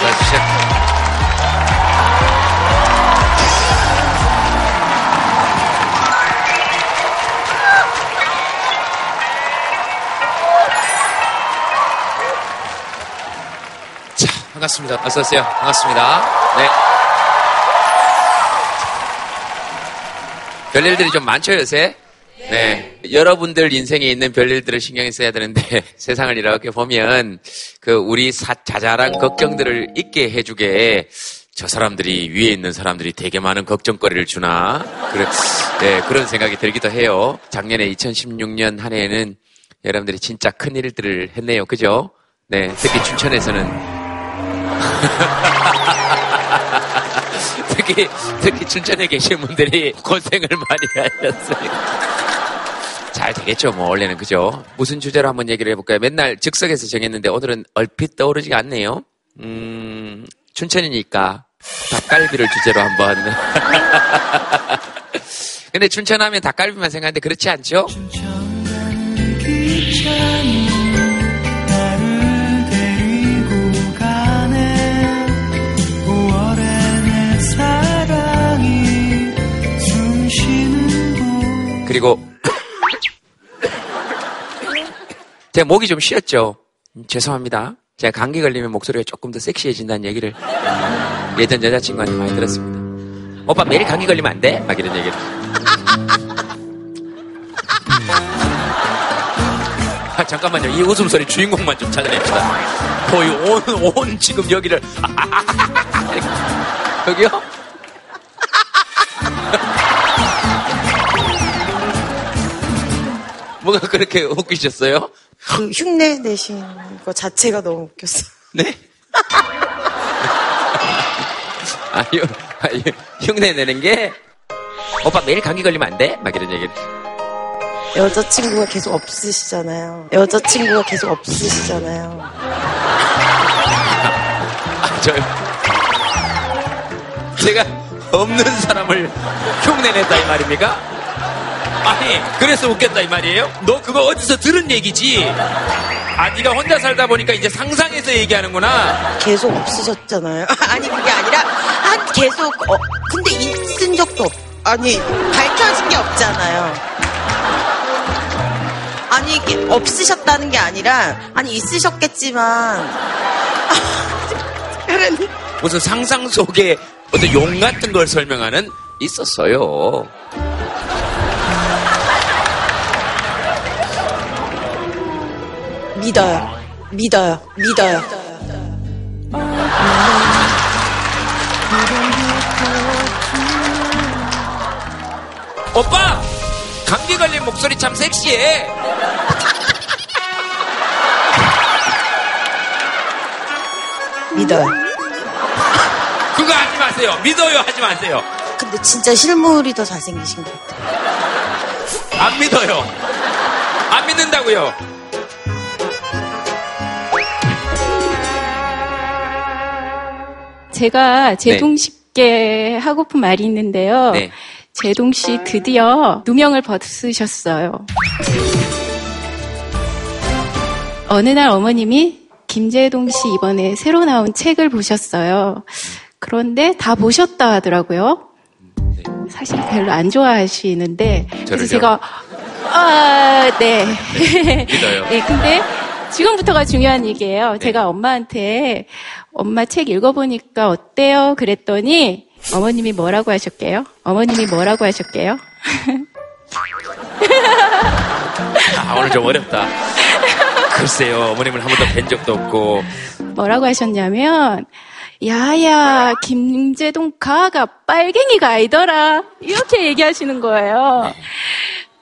수고하십시오. 자, 반갑습니다. 어서 오세요. 반갑습니다. 네. 별일들이 좀 많죠, 요새? 네. 여러분들 인생에 있는 별일들을 신경을 써야 되는데 세상을 이렇게 보면 그 우리 사, 자잘한 걱정들을 잊게 해주게 저 사람들이 위에 있는 사람들이 되게 많은 걱정거리를 주나 그래, 네, 그런 생각이 들기도 해요. 작년에 2016년 한 해에는 여러분들이 진짜 큰 일들을 했네요. 그죠? 네, 특히 춘천에서는 특히 특히 춘천에 계신 분들이 고생을 많이 하셨어요. 잘 되겠죠, 뭐, 원래는, 그죠? 무슨 주제로 한번 얘기를 해볼까요? 맨날 즉석에서 정했는데 오늘은 얼핏 떠오르지가 않네요. 음, 춘천이니까 닭갈비를 주제로 한번. 근데 춘천 하면 닭갈비만 생각하는데 그렇지 않죠? 그리고 제 목이 좀 쉬었죠. 음, 죄송합니다. 제가 감기 걸리면 목소리가 조금 더 섹시해진다는 얘기를 예전 여자친구한테 많이 들었습니다. 오빠 매일 감기 걸리면 안 돼? 막 이런 얘기를. 아, 잠깐만요. 이 웃음소리 주인공만 좀 찾아냅시다. 거의 온, 온 지금 여기를. 여기요? 뭐가 그렇게 웃기셨어요? 그 흉내 내신 거 자체가 너무 웃겼어. 네? 아, 흉, 아, 흉- 흉내 내는 게, 오빠 매일 감기 걸리면 안 돼? 막 이런 얘기를. 여자친구가 계속 없으시잖아요. 여자친구가 계속 없으시잖아요. 아, 저요. 제가 없는 사람을 흉내 냈다 이 말입니까? 아니, 그래서 웃겼다 이 말이에요? 너 그거 어디서 들은 얘기지? 아, 네가 혼자 살다 보니까 이제 상상해서 얘기하는구나. 계속 없으셨잖아요. 아니 그게 아니라 한 계속 어, 근데 있은 적도 없. 아니 밝혀진 게 없잖아요. 아니 이게 없으셨다는 게 아니라 아니 있으셨겠지만 무슨 상상 속에 어떤 용 같은 걸 설명하는 있었어요. 믿어요. 믿어요. 믿어요. 오빠! 감기 걸린 목소리 참 섹시해. 믿어요. 그거 하지 마세요. 믿어요 하지 마세요. 근데 진짜 실물이 더 잘생기신 것 같아요. 안 믿어요. 안 믿는다고요. 제가 제동 씨께 하고픈 말이 있는데요. 네. 제동 씨 드디어 누명을 벗으셨어요. 어느 날 어머님이 김재동 씨 이번에 새로 나온 책을 보셨어요. 그런데 다 보셨다 하더라고요. 사실 별로 안 좋아하시는데 저를요? 그래서 제가 아, 네. 믿어요. 네, 근데 지금부터가 중요한 얘기예요. 제가 엄마한테 엄마 책 읽어보니까 어때요? 그랬더니 어머님이 뭐라고 하셨게요? 어머님이 뭐라고 하셨게요? 아, 오늘 좀 어렵다. 글쎄요, 어머님을 한 번도 뵌 적도 없고. 뭐라고 하셨냐면 야야 김재동 가가 빨갱이가 아니더라 이렇게 얘기하시는 거예요.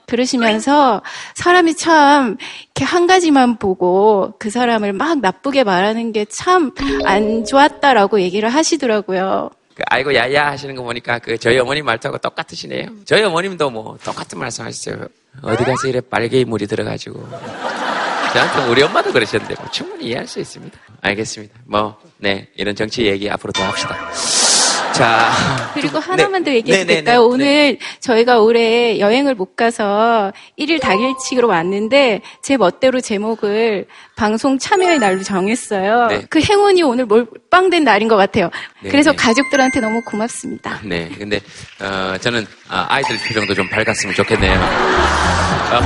그러시면서 사람이 참 이렇게 한 가지만 보고 그 사람을 막 나쁘게 말하는 게 참 안 좋았다라고 얘기를 하시더라고요. 그 아이고 야야 하시는 거 보니까 그 저희 어머님 말투하고 똑같으시네요. 저희 어머님도 뭐 똑같은 말씀 하셨어요. 어디 가서 이래 빨개 물이 들어가지고. 저한테 우리 엄마도 그러셨는데 뭐 충분히 이해할 수 있습니다. 알겠습니다. 뭐, 네, 이런 정치 얘기 앞으로 더 합시다. 자. 그리고 하나만 더 얘기해도 네, 네, 될까요? 네, 오늘 저희가 올해 여행을 못 가서 1일 당일치기로 왔는데 제 멋대로 제목을 방송 참여의 날로 정했어요. 네. 그 행운이 오늘 몰빵된 날인 것 같아요. 네, 그래서 네. 가족들한테 너무 고맙습니다. 네, 근데 어, 저는 아, 아이들 표정도 좀 밝았으면 좋겠네요. 어,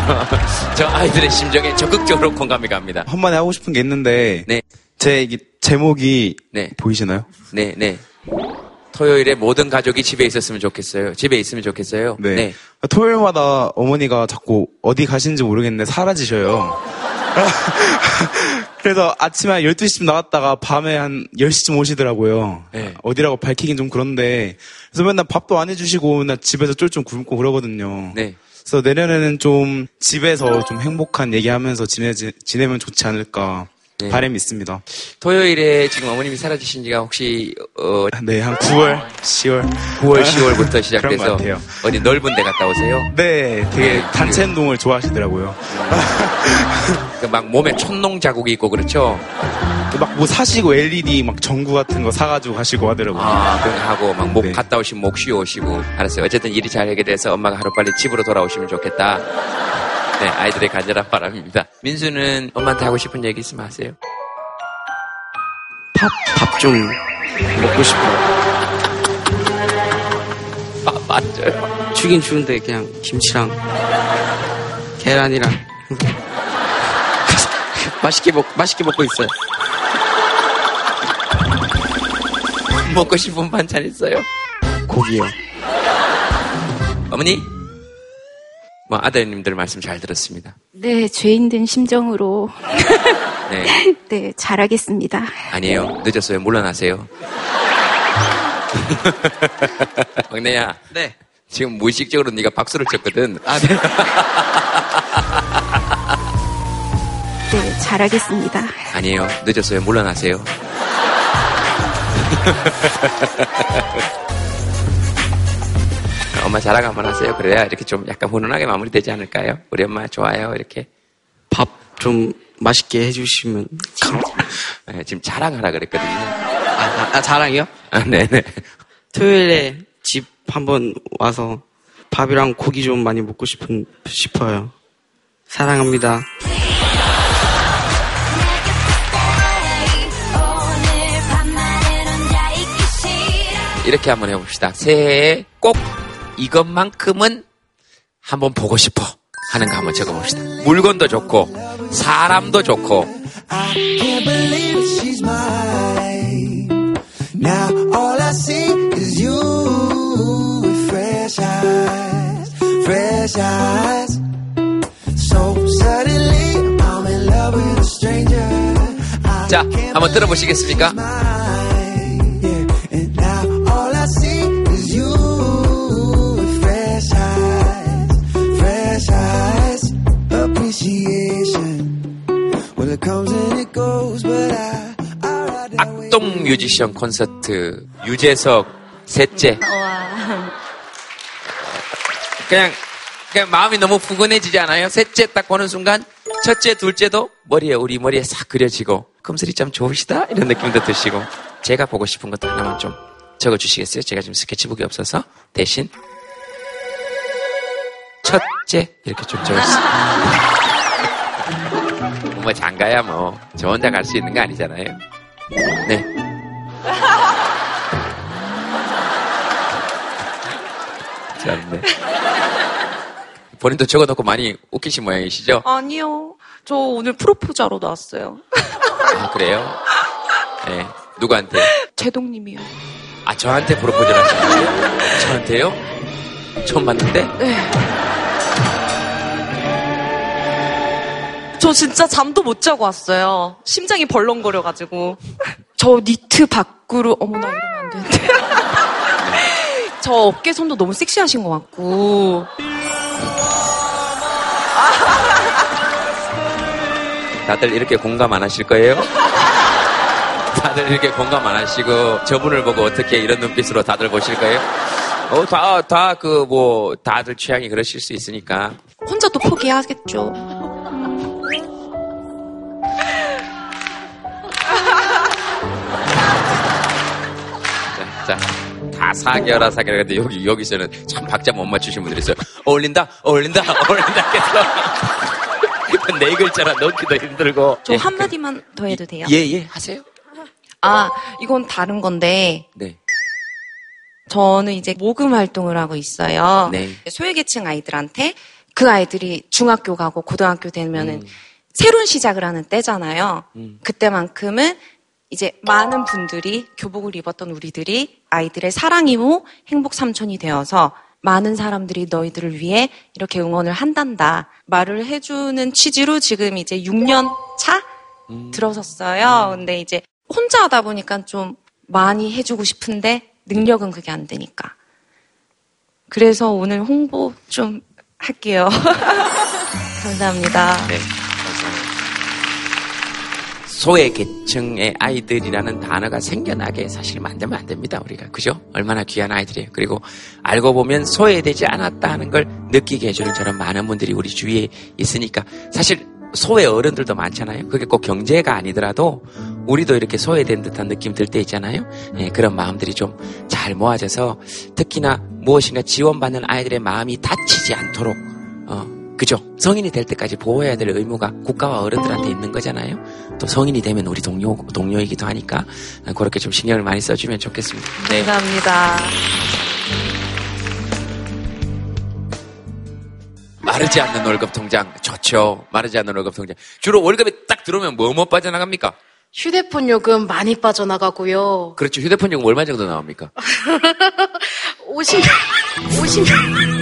저 아이들의 심정에 적극적으로 공감이 갑니다. 한마디 하고 싶은 게 있는데 네, 제 이게 제목이 네. 보이시나요? 네, 네. 토요일에 모든 가족이 집에 있었으면 좋겠어요. 집에 있으면 좋겠어요. 네. 토요일마다 어머니가 자꾸 어디 가시는지 모르겠는데 사라지셔요. 그래서 아침에 한 12시쯤 나왔다가 밤에 한 10시쯤 오시더라고요. 네. 어디라고 밝히긴 좀 그런데. 그래서 맨날 밥도 안 해주시고 맨날 집에서 쫄쫄 굶고 그러거든요. 네. 그래서 내년에는 좀 집에서 좀 행복한 얘기하면서 지내지, 지내면 좋지 않을까 네. 바람이 있습니다. 토요일에 지금 어머님이 사라지신 지가 혹시 어, 네, 한 9월, 10월. 9월, 10월부터 그런 것 시작돼서. 어디 넓은 데 갔다 오세요? 네, 되게 네, 단체 운동을 좋아하시더라고요. 그막 몸에 촌농 자국이 있고 그렇죠? 막 뭐 사시고 LED 막 전구 같은 거 사가지고 가시고 하더라고요. 아, 그런 거 하고 막목 네. 갔다 오시면 목 쉬어 오시고 알았어요. 어쨌든 일이 잘 해결돼서 엄마가 하루 빨리 집으로 돌아오시면 좋겠다. 네, 아이들의 간절한 바람입니다. 민수는 엄마한테 하고 싶은 얘기 있으면 하세요. 밥, 밥 좀 먹고 싶어요. 아, 맞아요. 추긴 추운데 그냥 김치랑 계란이랑 맛있게 먹 맛있게 먹고 있어요. 먹고 싶은 반찬 있어요? 고기요. 어머니? 뭐 아드님들 말씀 잘 들었습니다. 네, 죄인 된 심정으로 네, 네, 잘하겠습니다. 아니에요. 늦었어요. 물러나세요. 막내야, 네. 지금 무의식적으로 네가 박수를 쳤거든. 아, 네. 네, 잘하겠습니다. 아니에요. 늦었어요. 물러나세요. 엄마 자랑 한번 하세요. 그래야 이렇게 좀 약간 훈훈하게 마무리되지 않을까요? 우리 엄마 좋아요. 이렇게. 밥 좀 맛있게 해주시면. 네, 지금 자랑하라 그랬거든요. 아, 아, 아, 자랑이요? 아, 네네. 토요일에 집 한번 와서 밥이랑 고기 좀 많이 먹고 싶은, 싶어요. 사랑합니다. 이렇게 한번 해봅시다. 새해에 꼭 이것만큼은 한번 보고 싶어 하는 거 한번 적어봅시다. 물건도 좋고 사람도 좋고 자 한번 들어보시겠습니까? 뮤지션 콘서트 유재석 셋째 그냥 그냥 마음이 너무 푸근해지지 않아요? 셋째 딱 보는 순간 첫째 둘째도 머리에 우리 머리에 싹 그려지고 금슬이 참 좋으시다 이런 느낌도 드시고 제가 보고 싶은 것도 하나만 좀 적어 주시겠어요? 제가 지금 스케치북이 없어서 대신 첫째 이렇게 좀 적었어요. 뭐 장가야 뭐 저 혼자 갈 수 있는 거 아니잖아요. 네. 참네. 본인도 적어놓고 많이 웃기신 모양이시죠? 아니요. 저 오늘 프로포즈하러 나왔어요. 아, 그래요? 네. 누구한테? 제동님이요. 아, 저한테 프로포즈를 하셨어요? 저한테요? 처음 봤는데? 저 진짜 잠도 못 자고 왔어요. 심장이 벌렁거려가지고. 저 니트 밖으로, 어머나 이러면 안 되는데. 저 어깨 선도 너무 섹시하신 것 같고. 다들 이렇게 공감 안 하실 거예요? 다들 이렇게 공감 안 하시고 저분을 보고 어떻게 이런 눈빛으로 다들 보실 거예요? 어, 다, 다, 그, 뭐, 다들 취향이 그러실 수 있으니까. 혼자 또 포기하겠죠. 자, 자. 사겨라 사겨라 근데 여기 여기서는 참 박자 못 맞추신 분들이 있어요. 어울린다 어울린다 어울린다 계속 네 글자라 넣기도 힘들고. 저 예, 한마디만 더 해도 돼요? 예, 예, 하세요. 아, 이건 다른 건데, 네. 저는 이제 모금 활동을 하고 있어요. 네. 소외계층 아이들한테 그 아이들이 중학교 가고 고등학교 되면은 음. 새로운 시작을 하는 때잖아요. 그때만큼은 이제 많은 분들이 교복을 입었던 우리들이 아이들의 사랑 이모, 행복 삼촌이 되어서 많은 사람들이 너희들을 위해 이렇게 응원을 한단다 말을 해주는 취지로 지금 이제 6년 차 들어섰어요. 근데 이제 혼자 하다 보니까 좀 많이 해주고 싶은데 능력은 그게 안 되니까. 그래서 오늘 홍보 좀 할게요. 감사합니다. 네. 소외 계층의 아이들이라는 단어가 생겨나게 사실 만들면 안 됩니다, 우리가. 그죠? 얼마나 귀한 아이들이에요. 그리고 알고 보면 소외되지 않았다 하는 걸 느끼게 해주는 저런 많은 분들이 우리 주위에 있으니까 사실 소외 어른들도 많잖아요. 그게 꼭 경제가 아니더라도 우리도 이렇게 소외된 듯한 느낌 들 때 있잖아요. 예, 그런 마음들이 좀 잘 모아져서 특히나 무엇인가 지원받는 아이들의 마음이 다치지 않도록 어, 그죠? 성인이 될 때까지 보호해야 될 의무가 국가와 어른들한테 있는 거잖아요. 또 성인이 되면 우리 동료 동료이기도 하니까 그렇게 좀 신경을 많이 써주면 좋겠습니다. 네. 감사합니다. 마르지 않는 월급 통장 좋죠. 마르지 않는 월급 통장. 주로 월급이 딱 들어오면 뭐뭐 빠져나갑니까? 휴대폰 요금 많이 빠져나가고요. 그렇죠. 휴대폰 요금 얼마 정도 나옵니까? 50, 50.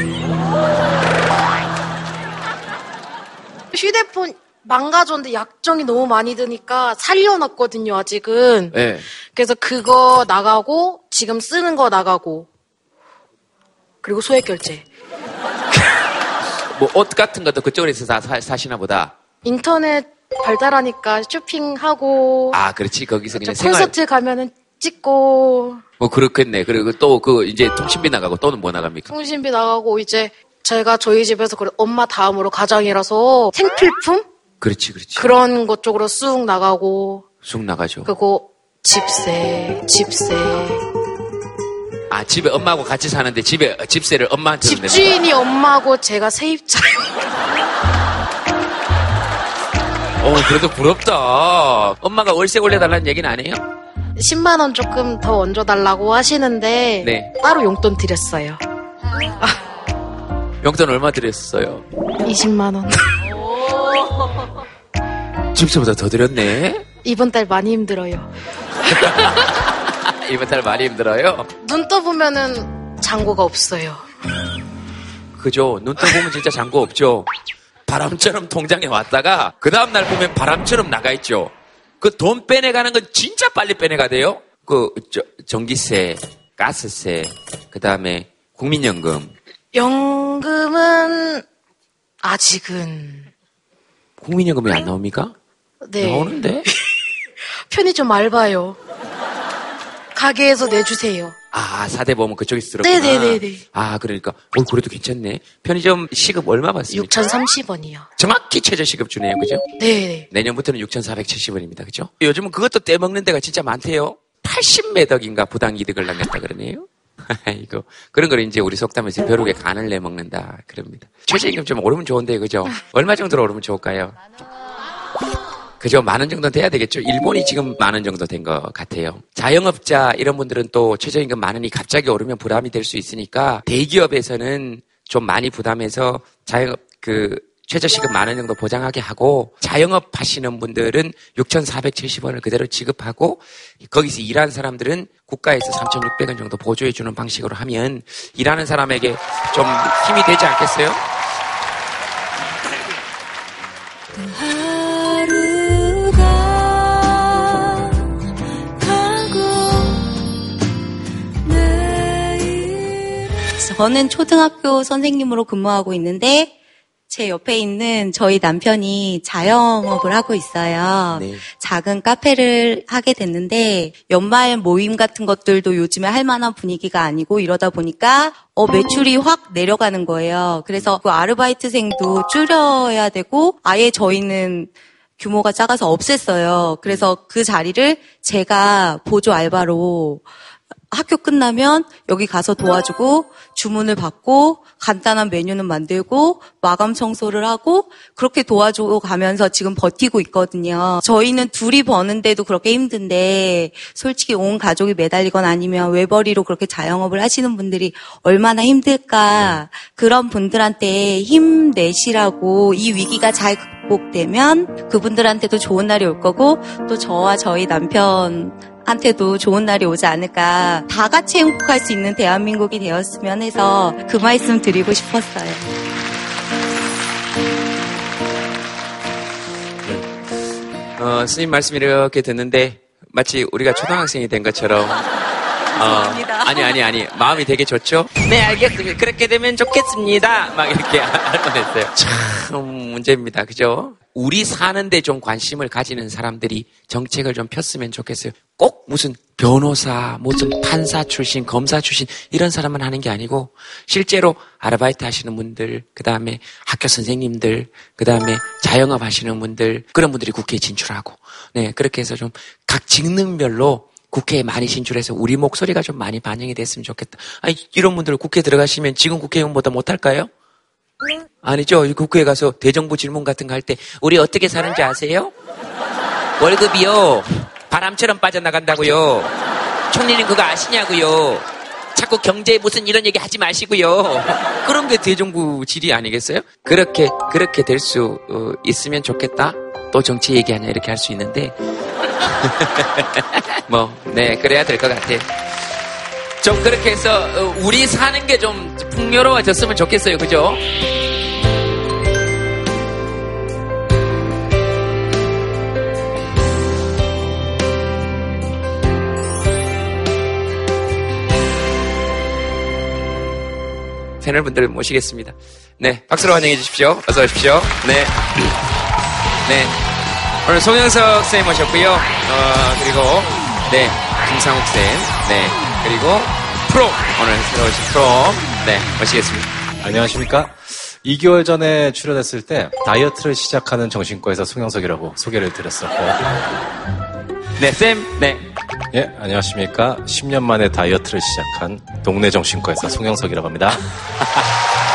휴대폰 망가졌는데 약정이 너무 많이 드니까 살려놨거든요, 아직은. 네. 그래서 그거 나가고, 지금 쓰는 거 나가고, 그리고 소액 결제. 뭐 옷 같은 것도 그쪽에서 다 사, 사시나 보다. 인터넷 발달하니까 쇼핑하고, 아, 그렇지. 거기서 저 그냥 생활. 콘서트 가면은 찍고, 뭐 그렇겠네. 그리고 또 그 이제 통신비 나가고 또는 뭐 나갑니까? 통신비 나가고, 이제 제가 저희 집에서 그래 엄마 다음으로 가장이라서 생필품? 그렇지, 그렇지. 그런 것 쪽으로 쑥 나가고, 쑥 나가죠. 그리고 집세, 집세. 아, 집에 엄마하고 같이 사는데 집에 집세를 엄마한테 냅니다. 집주인이 엄마고 제가 세입자예요. 어, 그래도 부럽다. 엄마가 월세 올려달라는 얘기는 안 해요? 10만 원 조금 더 얹어달라고 하시는데 네. 따로 용돈 드렸어요. 용돈 얼마 드렸어요? 20만 원. 집세보다 더 드렸네? 이번 달 많이 힘들어요. 이번 달 많이 힘들어요? 눈 떠보면은 잔고가 없어요. 그죠. 눈 떠보면 진짜 잔고 없죠. 바람처럼 통장에 왔다가 그 다음날 보면 바람처럼 나가 있죠. 그 돈 빼내가는 건 진짜 빨리 빼내가 돼요. 그 저, 전기세, 가스세, 그 다음에 국민연금. 연금은 아직은 국민연금이 안 나옵니까? 네 나오는데? 좀 얇아요. 가게에서 내주세요. 아, 사대보험은 그쪽에서 들었구나. 네네네네. 아, 그러니까. 어, 그래도 괜찮네. 편의점 시급 얼마 받습니까? 6,030원이요. 정확히 최저 시급 주네요. 그죠? 네. 내년부터는 6,470원입니다. 그죠? 요즘은 그것도 떼먹는 데가 진짜 많대요. 80매덕인가 부당이득을 남겼다 그러네요. 이거 그런 걸 이제 우리 속담에서 벼룩에 간을 내 먹는다 그럽니다. 최저임금 좀 오르면 좋은데 그죠? 얼마 정도로 오르면 좋을까요? 그죠? 만 원 정도 돼야 되겠죠? 일본이 지금 만 원 정도 된 것 같아요. 자영업자 이런 분들은 또 최저임금 만 원이 갑자기 오르면 부담이 될 수 있으니까 대기업에서는 좀 많이 부담해서 자영업 그 최저시급 만 원 정도 보장하게 하고 자영업 하시는 분들은 6,470원을 그대로 지급하고 거기서 일하는 사람들은 국가에서 3,600원 정도 보조해 주는 방식으로 하면 일하는 사람에게 좀 힘이 되지 않겠어요? 저는 초등학교 선생님으로 근무하고 있는데 제 옆에 있는 저희 남편이 자영업을 하고 있어요. 네. 작은 카페를 하게 됐는데 연말 모임 같은 것들도 요즘에 할 만한 분위기가 아니고 이러다 보니까 어 매출이 확 내려가는 거예요. 그래서 그 아르바이트생도 줄여야 되고 아예 저희는 규모가 작아서 없앴어요. 그래서 그 자리를 제가 보조 알바로 학교 끝나면 여기 가서 도와주고 주문을 받고 간단한 메뉴는 만들고 마감 청소를 하고 그렇게 도와주고 가면서 지금 버티고 있거든요. 저희는 둘이 버는데도 그렇게 힘든데 솔직히 온 가족이 매달리건 아니면 외벌이로 그렇게 자영업을 하시는 분들이 얼마나 힘들까 그런 분들한테 힘내시라고 이 위기가 잘 극복되면 그분들한테도 좋은 날이 올 거고 또 저와 저희 남편 한테도 좋은 날이 오지 않을까. 다 같이 행복할 수 있는 대한민국이 되었으면 해서 그 말씀 드리고 싶었어요. 어, 스님 말씀 이렇게 듣는데 마치 우리가 초등학생이 된 것처럼 어, 아니 아니 아니 마음이 되게 좋죠? 네 알겠습니다. 그렇게 되면 좋겠습니다. 막 이렇게 할 뻔했어요. 참 문제입니다. 그죠? 우리 사는데 좀 관심을 가지는 사람들이 정책을 좀 폈으면 좋겠어요. 꼭 무슨 변호사, 무슨 판사 출신, 검사 출신 이런 사람만 하는 게 아니고 실제로 아르바이트 하시는 분들, 그 다음에 학교 선생님들, 그 다음에 자영업 하시는 분들 그런 분들이 국회에 진출하고 네 그렇게 해서 좀 각 직능별로 국회에 많이 진출해서 우리 목소리가 좀 많이 반영이 됐으면 좋겠다. 아니 이런 분들 국회 들어가시면 지금 국회의원보다 못할까요? 아니죠. 국회에 가서 대정부 질문 같은 거 할 때 우리 어떻게 사는지 아세요? 월급이요. 바람처럼 빠져나간다고요. 총리는 그거 아시냐고요. 자꾸 경제 무슨 이런 얘기 하지 마시고요. 그런 게 대정부 질이 아니겠어요? 그렇게 그렇게 될수 어, 있으면 좋겠다. 또 정치 얘기하냐 이렇게 할 수 있는데 뭐 네 그래야 될 것 같아요. 좀 그렇게 해서 어, 우리 사는 게 좀 풍요로워졌으면 좋겠어요. 그죠? 패널분들 모시겠습니다. 네, 박수로 환영해 주십시오. 어서 오십시오. 네. 네. 오늘 송영석 쌤 모셨고요. 어, 그리고, 네, 김상욱 쌤. 네. 그리고 프로. 오늘 새로 오신 프로. 네, 모시겠습니다. 안녕하십니까. 2개월 전에 출연했을 때 다이어트를 시작하는 정신과에서 송영석이라고 소개를 드렸었고. 네, 쌤. 네. 예, 안녕하십니까. 10년 만에 다이어트를 시작한 동네 정신과에서 송영석이라고 합니다.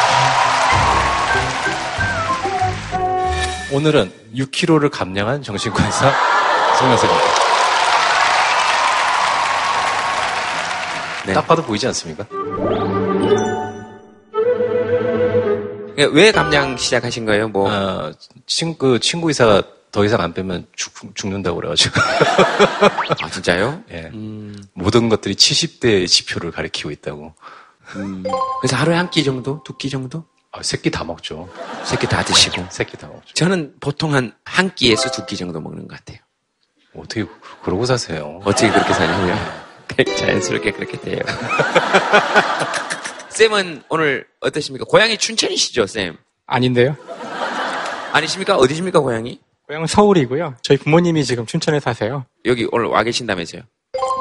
오늘은 6kg를 감량한 정신과에서 송영석입니다. 네. 딱 봐도 보이지 않습니까? 왜 감량 시작하신 거예요? 뭐. 어, 친, 그 친구 의사가 더 이상 안 빼면 죽, 죽는다고 그래가지고. 아, 진짜요? 예. 음, 모든 것들이 70대 지표를 가리키고 있다고. 음. 그래서 하루에 한 끼 정도? 두 끼 정도? 아, 새끼 다 먹죠. 새끼 다 드시고. 새끼 다 먹죠. 저는 보통 한 한 끼에서 두 끼 정도 먹는 것 같아요. 어떻게 그러고 사세요? 어떻게 그렇게 사냐고요? 자연스럽게 그렇게 돼요. 쌤은 오늘 어떠십니까? 고향이 춘천이시죠, 쌤? 아닌데요. 아니십니까? 어디십니까, 고향이? 고향은 서울이고요. 저희 부모님이 지금 춘천에 사세요. 여기 오늘 와 계신다면서요?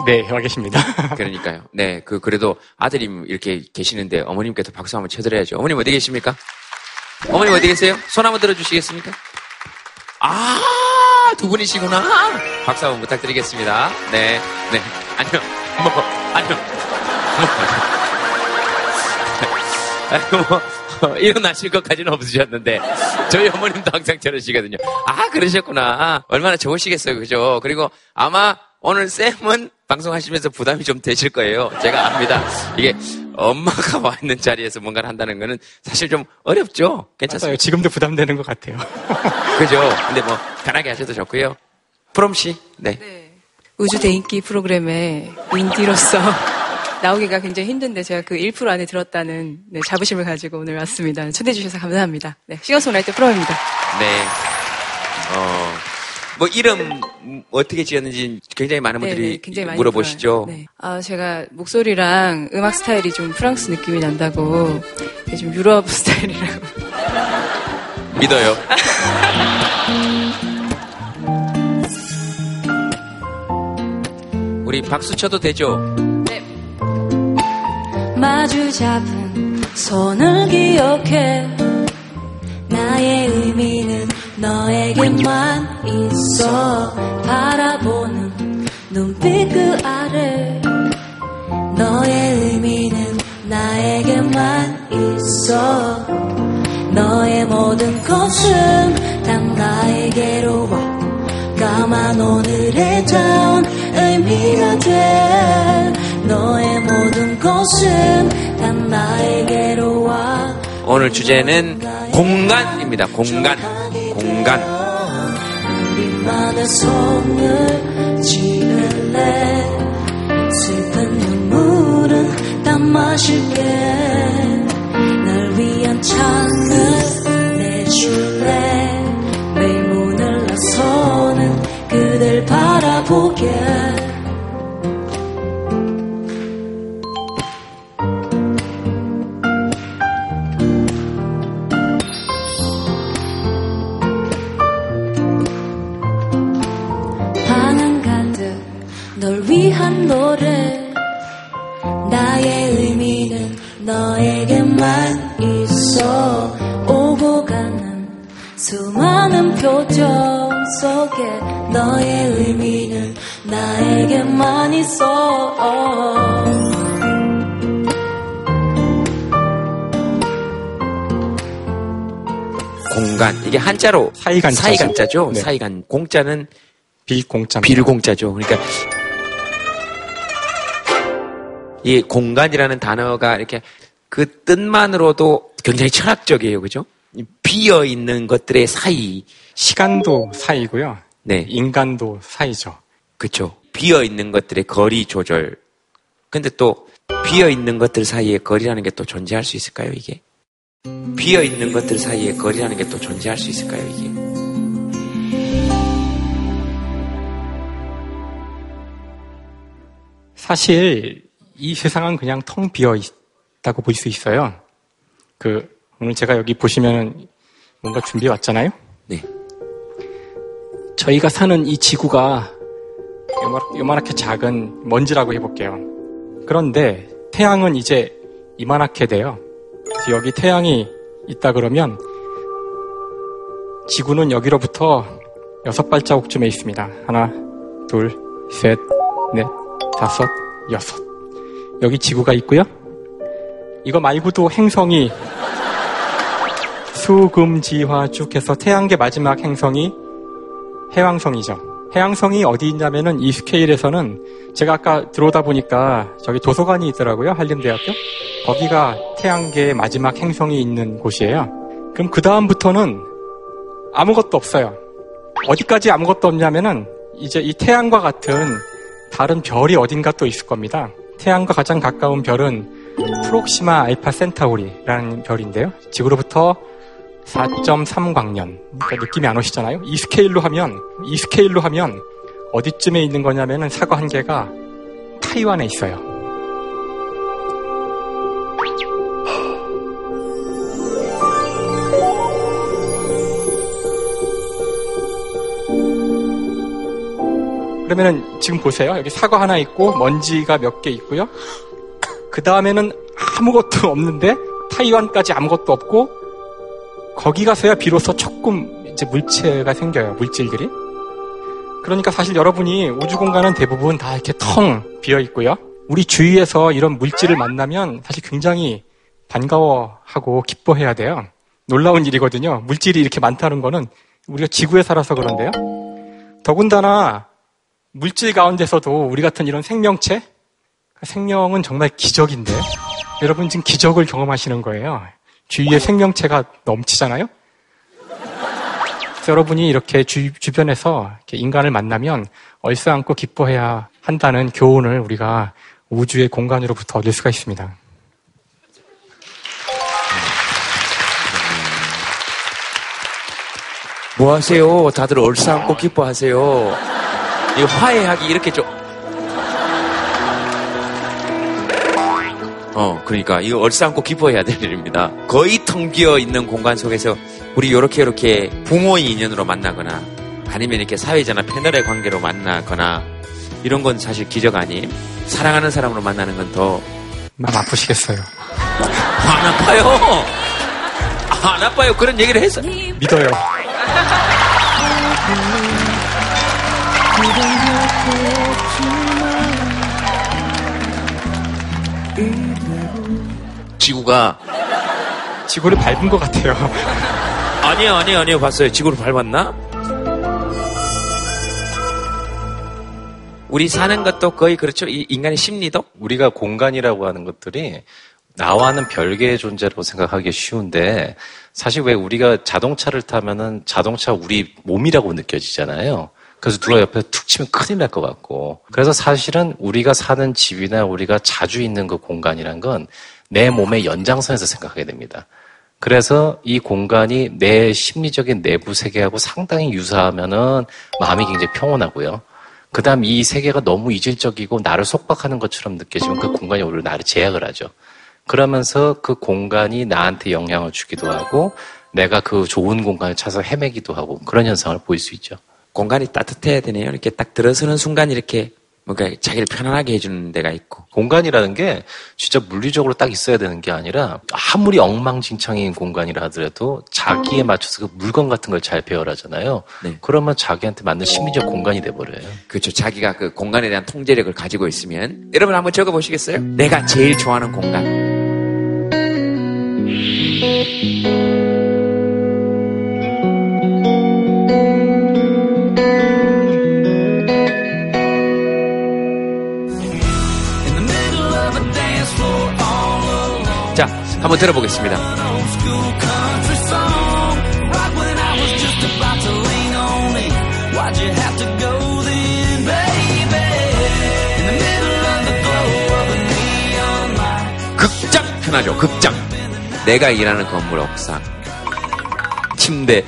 네, 와 계십니다. 그러니까요. 네, 그, 그래도 아들이 이렇게 계시는데 어머님께서 박수 한번 쳐드려야죠. 어머님 어디 계십니까? 어머님 어디 계세요? 손 한번 들어주시겠습니까? 아, 두 분이시구나. 박수 한번 부탁드리겠습니다. 네, 네. 아니요, 뭐. 아이고, 뭐, 어, 일어나실 것까지는 없으셨는데, 저희 어머님도 항상 저러시거든요. 아, 그러셨구나. 얼마나 좋으시겠어요. 그죠? 그리고 아마 오늘 쌤은 방송하시면서 부담이 좀 되실 거예요. 제가 압니다. 이게 엄마가 와 있는 자리에서 뭔가를 한다는 거는 사실 좀 어렵죠? 괜찮습니다. 맞아요. 지금도 부담되는 것 같아요. 그죠? 근데 뭐, 편하게 하셔도 좋고요. 프롬 씨, 네. 우주 대인기 프로그램에 인디로서 나오기가 굉장히 힘든데 제가 그 1% 안에 들었다는 네, 자부심을 가지고 오늘 왔습니다. 초대해 주셔서 감사합니다. 네, 싱어송라이터 프로입니다. 네. 어, 뭐, 이름 음, 어떻게 지었는지 굉장히 많은 네, 분들이 네, 굉장히 많이 물어보시죠. 네. 아, 제가 목소리랑 음악 스타일이 좀 프랑스 느낌이 난다고 좀 유럽 스타일이라고. 믿어요. 우리 박수 쳐도 되죠? 마주 잡은 손을 기억해 나의 의미는 너에게만 있어 바라보는 눈빛 그 아래 너의 의미는 나에게만 있어 너의 모든 것은 다 나에게로 와 까만 오늘의 전 의미가 돼 너의 모든 것은 다 나에게로 와 오늘 주제는 공간입니다. 공간. 공간. 우리만의 손을 지을래? 슬픈 눈물은 다 마실게 날 위한 창을 내줄래? 매일 문을 나서는 그댈 바라보 표정 속에 너의 의미는 나에게만 있어 공간. 이게 한자로 사이간자죠. 사이간자죠. 네. 사이간. 공자는 비공짜. 비르공자죠. 그러니까 이 공간이라는 단어가 이렇게 그 뜻만으로도 굉장히 철학적이에요. 그죠? 이 비어 있는 것들의 사이. 시간도 사이고요. 네. 인간도 사이죠. 그쵸. 비어 있는 것들의 거리 조절. 근데 또 비어 있는 것들 사이에 거리라는 게 또 존재할 수 있을까요, 이게? 비어 있는 것들 사이에 거리라는 게 또 존재할 수 있을까요, 이게? 사실 이 세상은 그냥 텅 비어 있다고 볼 수 있어요. 그 오늘 제가 여기 보시면 뭔가 준비해 왔잖아요. 네. 저희가 사는 이 지구가 요만- 요만하게 작은 먼지라고 해볼게요. 그런데 태양은 이제 이만하게 돼요. 여기 태양이 있다 그러면 지구는 여기로부터 여섯 발자국쯤에 있습니다. 하나, 둘, 셋, 넷, 다섯, 여섯. 여기 지구가 있고요. 이거 말고도 행성이 수금지화 쭉 해서 태양계 마지막 행성이 해왕성이죠. 해왕성이 어디 있냐면은 이 스케일에서는 제가 아까 들어오다 보니까 저기 도서관이 있더라고요. 한림대학교. 거기가 태양계의 마지막 행성이 있는 곳이에요. 그럼 그 다음부터는 아무것도 없어요. 어디까지 아무것도 없냐면은 이제 이 태양과 같은 다른 별이 어딘가 또 있을 겁니다. 태양과 가장 가까운 별은 프록시마 알파 센타우리라는 별인데요. 지구로부터 4.3광년. 그러니까 느낌이 안 오시잖아요? 이 스케일로 하면, 이 스케일로 하면 어디쯤에 있는 거냐면은 사과 한 개가 타이완에 있어요. 그러면은 지금 보세요. 여기 사과 하나 있고 먼지가 몇 개 있고요. 그 다음에는 아무것도 없는데 타이완까지 아무것도 없고 거기 가서야 비로소 조금 이제 물체가 생겨요. 물질들이. 그러니까 사실 여러분이 우주 공간은 대부분 다 이렇게 텅 비어 있고요. 우리 주위에서 이런 물질을 만나면 사실 굉장히 반가워하고 기뻐해야 돼요. 놀라운 일이거든요. 물질이 이렇게 많다는 거는 우리가 지구에 살아서 그런데요. 더군다나 물질 가운데서도 우리 같은 이런 생명체, 생명은 정말 기적인데, 여러분 지금 기적을 경험하시는 거예요. 주위에 생명체가 넘치잖아요? 여러분이 이렇게 주, 이렇게 인간을 만나면 얼싸안고 기뻐해야 한다는 교훈을 우리가 우주의 공간으로부터 얻을 수가 있습니다. 뭐 하세요? 다들 얼싸안고 기뻐하세요. 이 화해하기 이렇게 좀. 어, 그러니까 이거 얼싸안고 기뻐해야 될 일입니다. 거의 텅 비어 있는 공간 속에서 우리 요렇게 요렇게 부모의 인연으로 만나거나 아니면 이렇게 사회자나 패널의 관계로 만나거나 이런 건 사실 기적 아님. 사랑하는 사람으로 만나는 건 더 마음 아프시겠어요. 안 아파요. 안 아파요. 그런 얘기를 해서 믿어요. 지구가 지구를 밟은 것 같아요. 아니요, 아니요, 아니요. 봤어요. 지구를 밟았나? 우리 사는 것도 거의 그렇죠. 이 인간의 심리도 우리가 공간이라고 하는 것들이 나와는 별개의 존재라고 생각하기 쉬운데 사실 왜 우리가 자동차를 타면은 자동차 우리 몸이라고 느껴지잖아요. 그래서 누가 옆에 툭 치면 큰일 날 것 같고. 그래서 사실은 우리가 사는 집이나 우리가 자주 있는 그 공간이란 건 내 몸의 연장선에서 생각하게 됩니다. 그래서 이 공간이 내 심리적인 내부 세계하고 상당히 유사하면은 마음이 굉장히 평온하고요. 그 다음 이 세계가 너무 이질적이고 나를 속박하는 것처럼 느껴지면 그 공간이 오히려 나를 제약을 하죠. 그러면서 그 공간이 나한테 영향을 주기도 하고 내가 그 좋은 공간을 찾아서 헤매기도 하고 그런 현상을 보일 수 있죠. 공간이 따뜻해야 되네요. 이렇게 딱 들어서는 순간 이렇게 뭔가 자기를 편안하게 해주는 데가 있고. 공간이라는 게 진짜 물리적으로 딱 있어야 되는 게 아니라 아무리 엉망진창인 공간이라 하더라도 자기에 맞춰서 그 물건 같은 걸 잘 배열하잖아요. 그러면 자기한테 맞는 심리적 공간이 돼버려요. 그렇죠. 자기가 그 공간에 대한 통제력을 가지고 있으면 여러분 한번 적어보시겠어요? 내가 제일 좋아하는 공간. 한번 들어보겠습니다. 극장 편하죠. 극장. 내가 일하는 건물 옥상. 침대.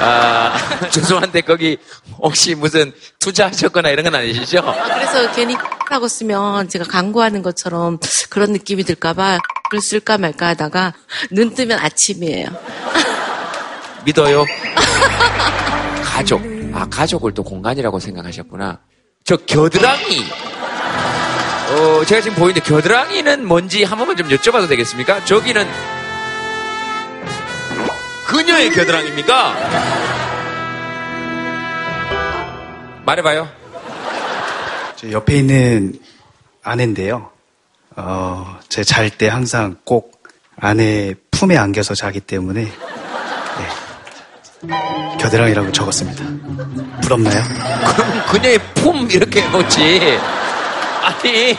아, 죄송한데 거기 혹시 무슨 투자하셨거나 이런 건 아니시죠? 아, 그래서 괜히 라고 쓰면 제가 광고하는 것처럼 그런 느낌이 들까봐 글 쓸까 말까 하다가 눈 뜨면 아침이에요. 믿어요. 가족. 아, 가족을 또 공간이라고 생각하셨구나. 저 겨드랑이. 어, 제가 지금 보이는데 겨드랑이는 뭔지 한 번만 좀 여쭤봐도 되겠습니까? 저기는 그녀의 겨드랑이입니까? 말해봐요. 제 옆에 있는 아내인데요. 어, 제 잘 때 항상 꼭 아내 품에 안겨서 자기 때문에 네, 겨드랑이라고 적었습니다. 부럽나요? 그럼 그녀의 품 이렇게 놓지. 아니.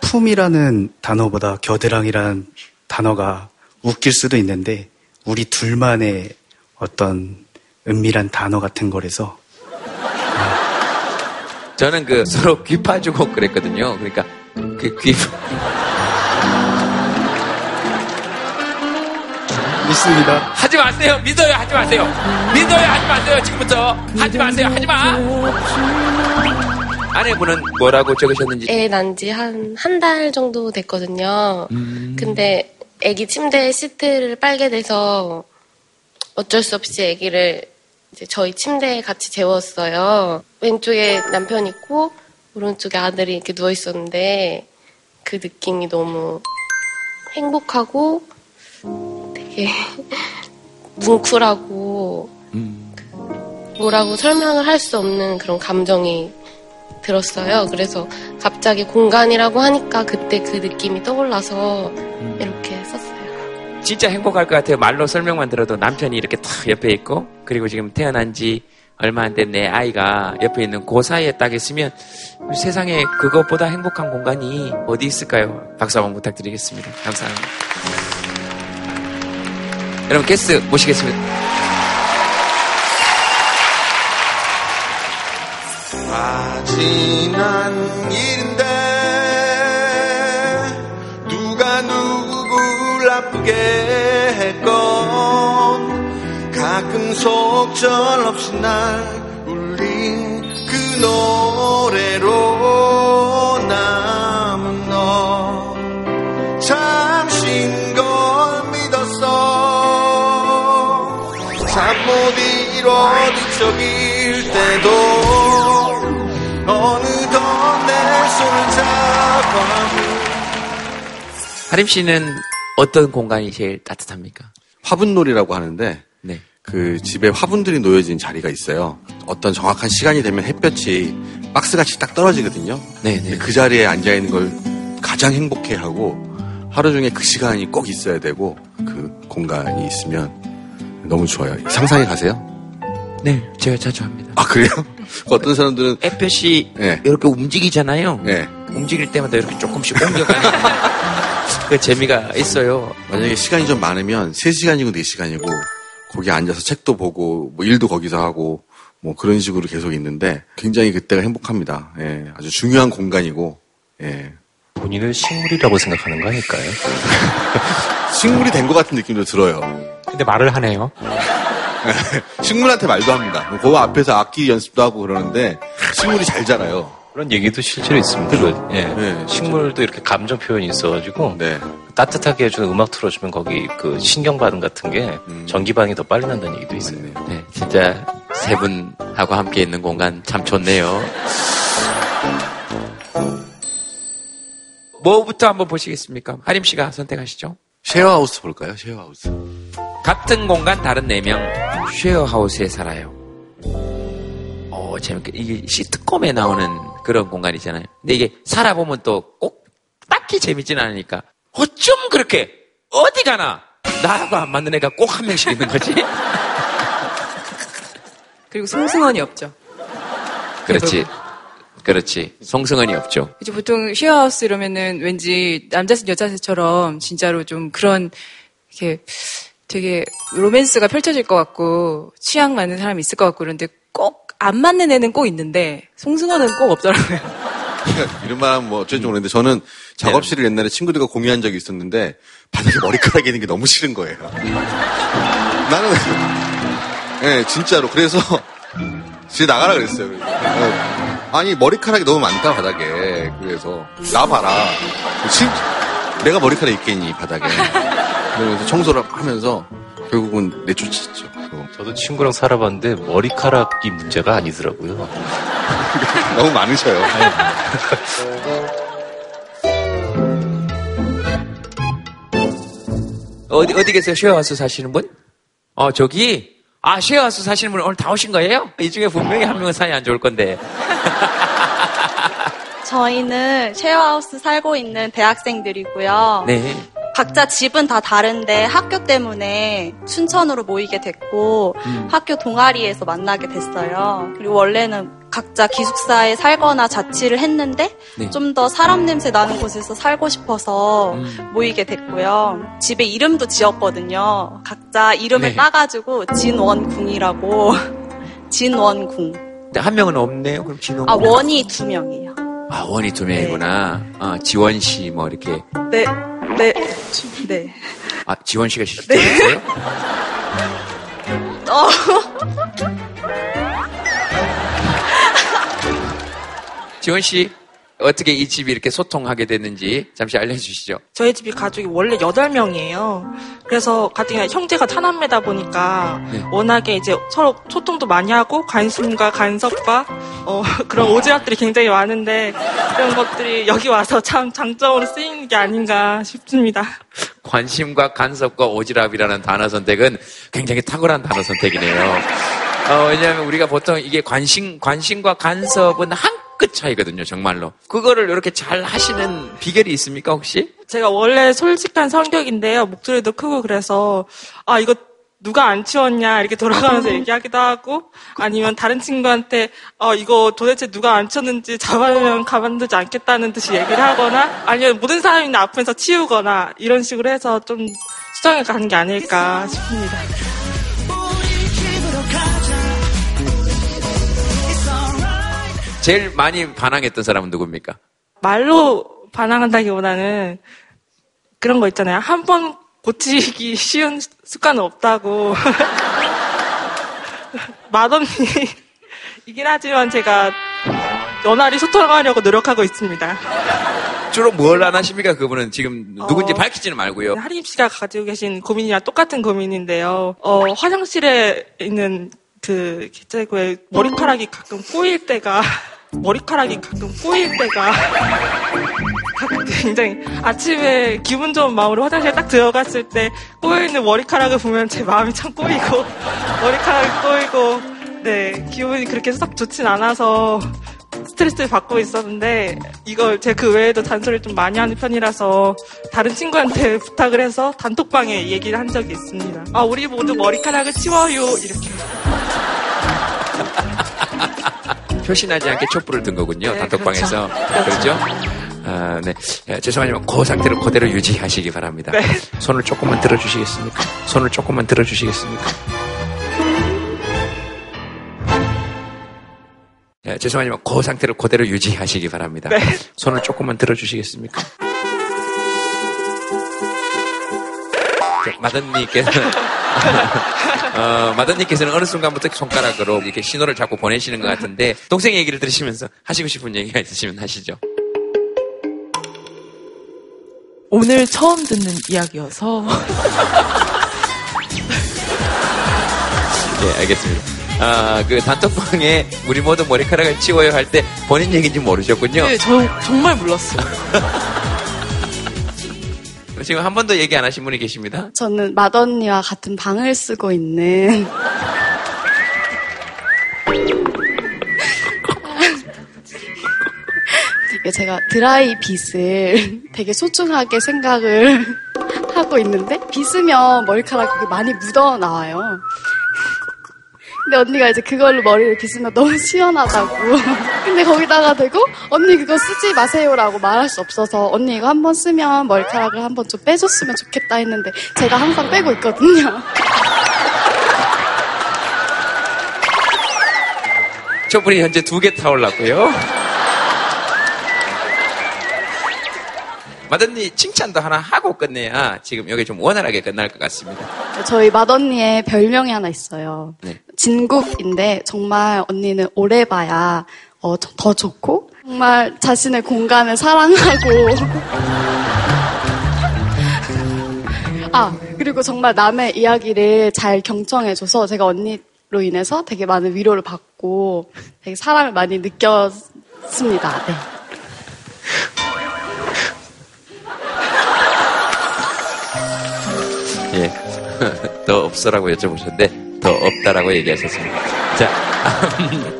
품이라는 단어보다 겨드랑이라는 단어가 웃길 수도 있는데 우리 둘만의 어떤 은밀한 단어 같은 거라서 저는 그 서로 귀 파주고 그랬거든요. 그러니까 그 귀. 믿습니다. 하지 마세요. 믿어요. 하지 마세요. 믿어요. 하지 마세요. 지금부터 하지 마세요. 하지 마. 아내분은 뭐라고 적으셨는지. 애 난지 한 한 달 정도 됐거든요. 근데 애기 침대 시트를 빨게 돼서 어쩔 수 없이 애기를 이제 저희 침대에 같이 재웠어요. 왼쪽에 남편 있고 오른쪽에 아들이 이렇게 누워 있었는데 그 느낌이 너무 행복하고 되게 뭉클하고 뭐라고 설명을 할 수 없는 그런 감정이 들었어요. 그래서 갑자기 공간이라고 하니까 그때 그 느낌이 떠올라서 이렇게 썼어요. 진짜 행복할 것 같아요. 말로 설명만 들어도 남편이 이렇게 탁 옆에 있고 그리고 지금 태어난 지 얼마 안 된 내 아이가 옆에 있는 그 사이에 딱 있으면 세상에 그것보다 행복한 공간이 어디 있을까요? 박수 한번 부탁드리겠습니다. 감사합니다. 여러분 게스트 모시겠습니다. 아, 지난 일인데 누가 누굴 아프게 했건 가끔 속절없이 날 울린 그 노래로 뒤척일 때도 어느덧 내 손을 잡아 하림 씨는 어떤 공간이 제일 따뜻합니까? 화분놀이라고 하는데 네. 그 집에 화분들이 놓여진 자리가 있어요. 어떤 정확한 시간이 되면 햇볕이 박스같이 딱 떨어지거든요. 네, 근데 그 자리에 앉아 있는 걸 가장 행복해하고 하루 중에 그 시간이 꼭 있어야 되고 그 공간이 있으면 너무 좋아요. 상상해 가세요? 네, 제가 자주 합니다. 아 그래요? 어떤 사람들은 햇볕이 네. 이렇게 움직이잖아요. 네. 움직일 때마다 이렇게 조금씩 옮겨가는 그 재미가 있어요. 만약에 시간이 좀 많으면 3시간이고 4시간이고 거기 앉아서 책도 보고 뭐 일도 거기서 하고 뭐 그런 식으로 계속 있는데 굉장히 그때가 행복합니다. 예, 아주 중요한 공간이고 예. 본인을 식물이라고 생각하는 거 아닐까요? 식물이 된 것 같은 느낌도 들어요. 근데 말을 하네요. 식물한테 말도 합니다. 그 앞에서 악기 연습도 하고 그러는데 식물이 잘 자라요. 그런 얘기도 실제로 있습니다. 그, 예. 식물도 이렇게 감정 표현이 있어가지고 따뜻하게 해주는 음악 틀어주면 거기 그 신경 반응 같은 게 전기 반응이 더 빨리 난다는 얘기도 있어요. 네, 진짜 세 분하고 함께 있는 공간 참 좋네요. 뭐부터 한번 보시겠습니까? 하림 씨가 선택하시죠. 쉐어하우스 볼까요? 쉐어하우스. 같은 공간 다른 네 명 쉐어하우스에 살아요. 어, 재밌게 이게 시트콤에 나오는 그런 공간이잖아요. 근데 이게 살아보면 또 꼭 딱히 재밌진 않으니까 어쩜 그렇게 어디 가나 나하고 안 맞는 애가 꼭 한 명씩 있는 거지? 그리고 송승헌이 없죠. 그렇지. 그렇지. 송승헌이 없죠. 이제 보통 쉐어하우스 이러면은 왠지 남자셋 여자셋처럼 진짜로 좀 그런 이렇게 되게 로맨스가 펼쳐질 것 같고 취향 맞는 사람이 있을 것 같고 그런데 꼭 안 맞는 애는 꼭 있는데 송승헌은 꼭 없더라고요. 이런 말 하면 뭐 어쩔 줄 모르겠는데 저는 작업실을 옛날에 친구들과 공유한 적이 있었는데 바닥에 머리카락이 있는 게 너무 싫은 거예요. 나는 예 진짜로 그래서 집에 나가라 그랬어요. 아니 머리카락이 너무 많다 바닥에 그래서 나 봐라. 진, 내가 머리카락 있겠니 바닥에. 그러면서 청소를 하면서 결국은 내쫓았죠. 저도 친구랑 살아봤는데 머리카락이 문제가 아니더라고요. 너무 많으셔요. 어디, 어디 계세요? 쉐어하우스 사시는 분? 어, 저기? 아, 쉐어하우스 사시는 분 오늘 다 오신 거예요? 이 중에 분명히 한 명은 사이 안 좋을 건데. 저희는 쉐어하우스 살고 있는 대학생들이고요. 네. 각자 집은 다 다른데 학교 때문에 춘천으로 모이게 됐고 음. 학교 동아리에서 만나게 됐어요. 그리고 원래는 각자 기숙사에 살거나 자취를 했는데 네. 좀더 사람 냄새 나는 곳에서 살고 싶어서 음. 모이게 됐고요. 집에 이름도 지었거든요. 각자 이름을 네. 따가지고 진원궁이라고 진원궁. 한 명은 없네요? 그럼 진원. 아 원이 두 명이에요. 아, 원이 두 명이구나. 아, 지원 씨, 뭐, 이렇게. 네, 네, 네. 아, 지원 씨가 실제 있어요? 어. 지원 씨, 어떻게 이 집이 이렇게 소통하게 됐는지 잠시 알려주시죠. 저희 집이 가족이 원래 8명이에요. 그래서 같은 형제가 차남매다 보니까 네. 워낙에 이제 서로 소통도 많이 하고 관심과 간섭과 어, 그런 오지랖들이 굉장히 많은데 그런 것들이 여기 와서 참 장점으로 쓰이는 게 아닌가 싶습니다. 관심과 간섭과 오지랖이라는 단어 선택은 굉장히 탁월한 단어 선택이네요. 어, 왜냐하면 우리가 보통 이게 관심, 관심과 간섭은 한 끗 차이거든요, 정말로. 그거를 이렇게 잘 하시는 비결이 있습니까, 혹시? 제가 원래 솔직한 성격인데요. 목소리도 크고 그래서 아 이거 누가 안 치웠냐 이렇게 돌아가면서 얘기하기도 하고 아니면 다른 친구한테 어 이거 도대체 누가 안 치웠는지 잡아내면 가만두지 않겠다는 듯이 얘기를 하거나 아니면 모든 사람이 나 앞에서 치우거나 이런 식으로 해서 좀 수정해 가는 게 아닐까 싶습니다. 제일 많이 반항했던 사람은 누굽니까? 말로 반항한다기보다는 그런 거 있잖아요. 한 번 고치기 쉬운 습관은 없다고. 맏언니이긴 하지만 제가 연하리 소통하려고 노력하고 있습니다. 주로 뭘 안 하십니까, 그분은? 지금 누군지 어, 밝히지는 말고요. 하림 씨가 가지고 계신 고민이랑 똑같은 고민인데요. 어, 화장실에 있는 그 개체구에 머리카락이 가끔 꼬일 때가 머리카락이 가끔 꼬일 때가 굉장히 아침에 기분 좋은 마음으로 화장실에 딱 들어갔을 때 꼬여있는 머리카락을 보면 제 마음이 참 꼬이고 머리카락이 꼬이고 네 기분이 그렇게 썩 좋진 않아서 스트레스를 받고 있었는데 이걸 제가 그 외에도 잔소리를 좀 많이 하는 편이라서 다른 친구한테 부탁을 해서 단톡방에 얘기를 한 적이 있습니다. 아 우리 모두 머리카락을 치워요 이렇게. 표시나지 않게 촛불을 든 거군요. 네, 단톡방에서. 그렇죠. 그렇죠? 아, 네. 예, 죄송하지만 그 상태로 그대로 유지하시기 바랍니다. 네. 손을 조금만 들어주시겠습니까? 손을 조금만 들어주시겠습니까? 예, 죄송하지만 그 상태로 그대로 유지하시기 바랍니다. 네. 손을 조금만 들어주시겠습니까? 저, 마든님께서는 어, 마든님께서는 어느 순간부터 손가락으로 이렇게 신호를 자꾸 보내시는 것 같은데 동생 얘기를 들으시면서 하시고 싶은 얘기가 있으시면 하시죠. 오늘 처음 듣는 이야기여서 예, 알겠습니다. 아, 그 단톡방에 우리 모두 머리카락을 치워요 할 때 본인 얘기인지 모르셨군요. 네, 저 정말 몰랐어요. 지금 한 번도 얘기 안 하신 분이 계십니다. 저는 맏언니와 같은 방을 쓰고 있는 제가 드라이 빗을 되게 소중하게 생각을 하고 있는데 빗으면 머리카락이 많이 묻어 나와요. 근데 언니가 이제 그걸로 머리를 빗으면 너무 시원하다고. 근데 거기다가 대고 언니 그거 쓰지 마세요라고 말할 수 없어서 언니 이거 한번 쓰면 머리카락을 한번 좀 빼줬으면 좋겠다 했는데 제가 항상 빼고 있거든요. 촛불이 현재 두 개 타올랐고요. 마든니 칭찬도 하나 하고 끝내야 지금 여기 좀 원활하게 끝날 것 같습니다. 저희 맏언니의 별명이 하나 있어요. 네. 진국인데 정말 언니는 오래 봐야 어, 더- 더 좋고 정말 자신의 공간을 사랑하고 아 그리고 정말 남의 이야기를 잘 경청해줘서 제가 언니로 인해서 되게 많은 위로를 받고 되게 사랑을 많이 느꼈습니다. 네. 예. 더 없어라고 여쭤보셨는데 더 없다라고 얘기하셨습니다. 자,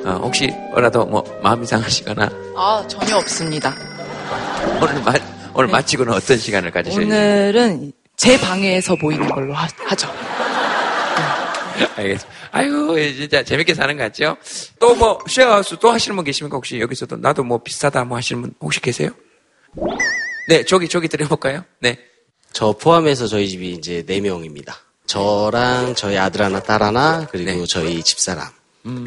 어, 혹시 뭐라도 뭐 마음이 상하시거나 아 전혀 없습니다. 오늘 마, 오늘 마치고는 어떤 시간을 가지셔야 오늘은 제 방에서 모이는 걸로 하, 죠 알겠습니다. 아이고, 예, 진짜 재밌게 사는 것 같죠? 또 뭐, 쉐어하우스 또 하시는 분 계십니까? 혹시 여기서도 나도 뭐 비슷하다 뭐 하시는 분 혹시 계세요? 네, 저기, 저기 드려볼까요? 네. 저 포함해서 저희 집이 이제 네명입니다 저랑 저희 아들 하나, 딸 하나, 그리고 저희 집사람.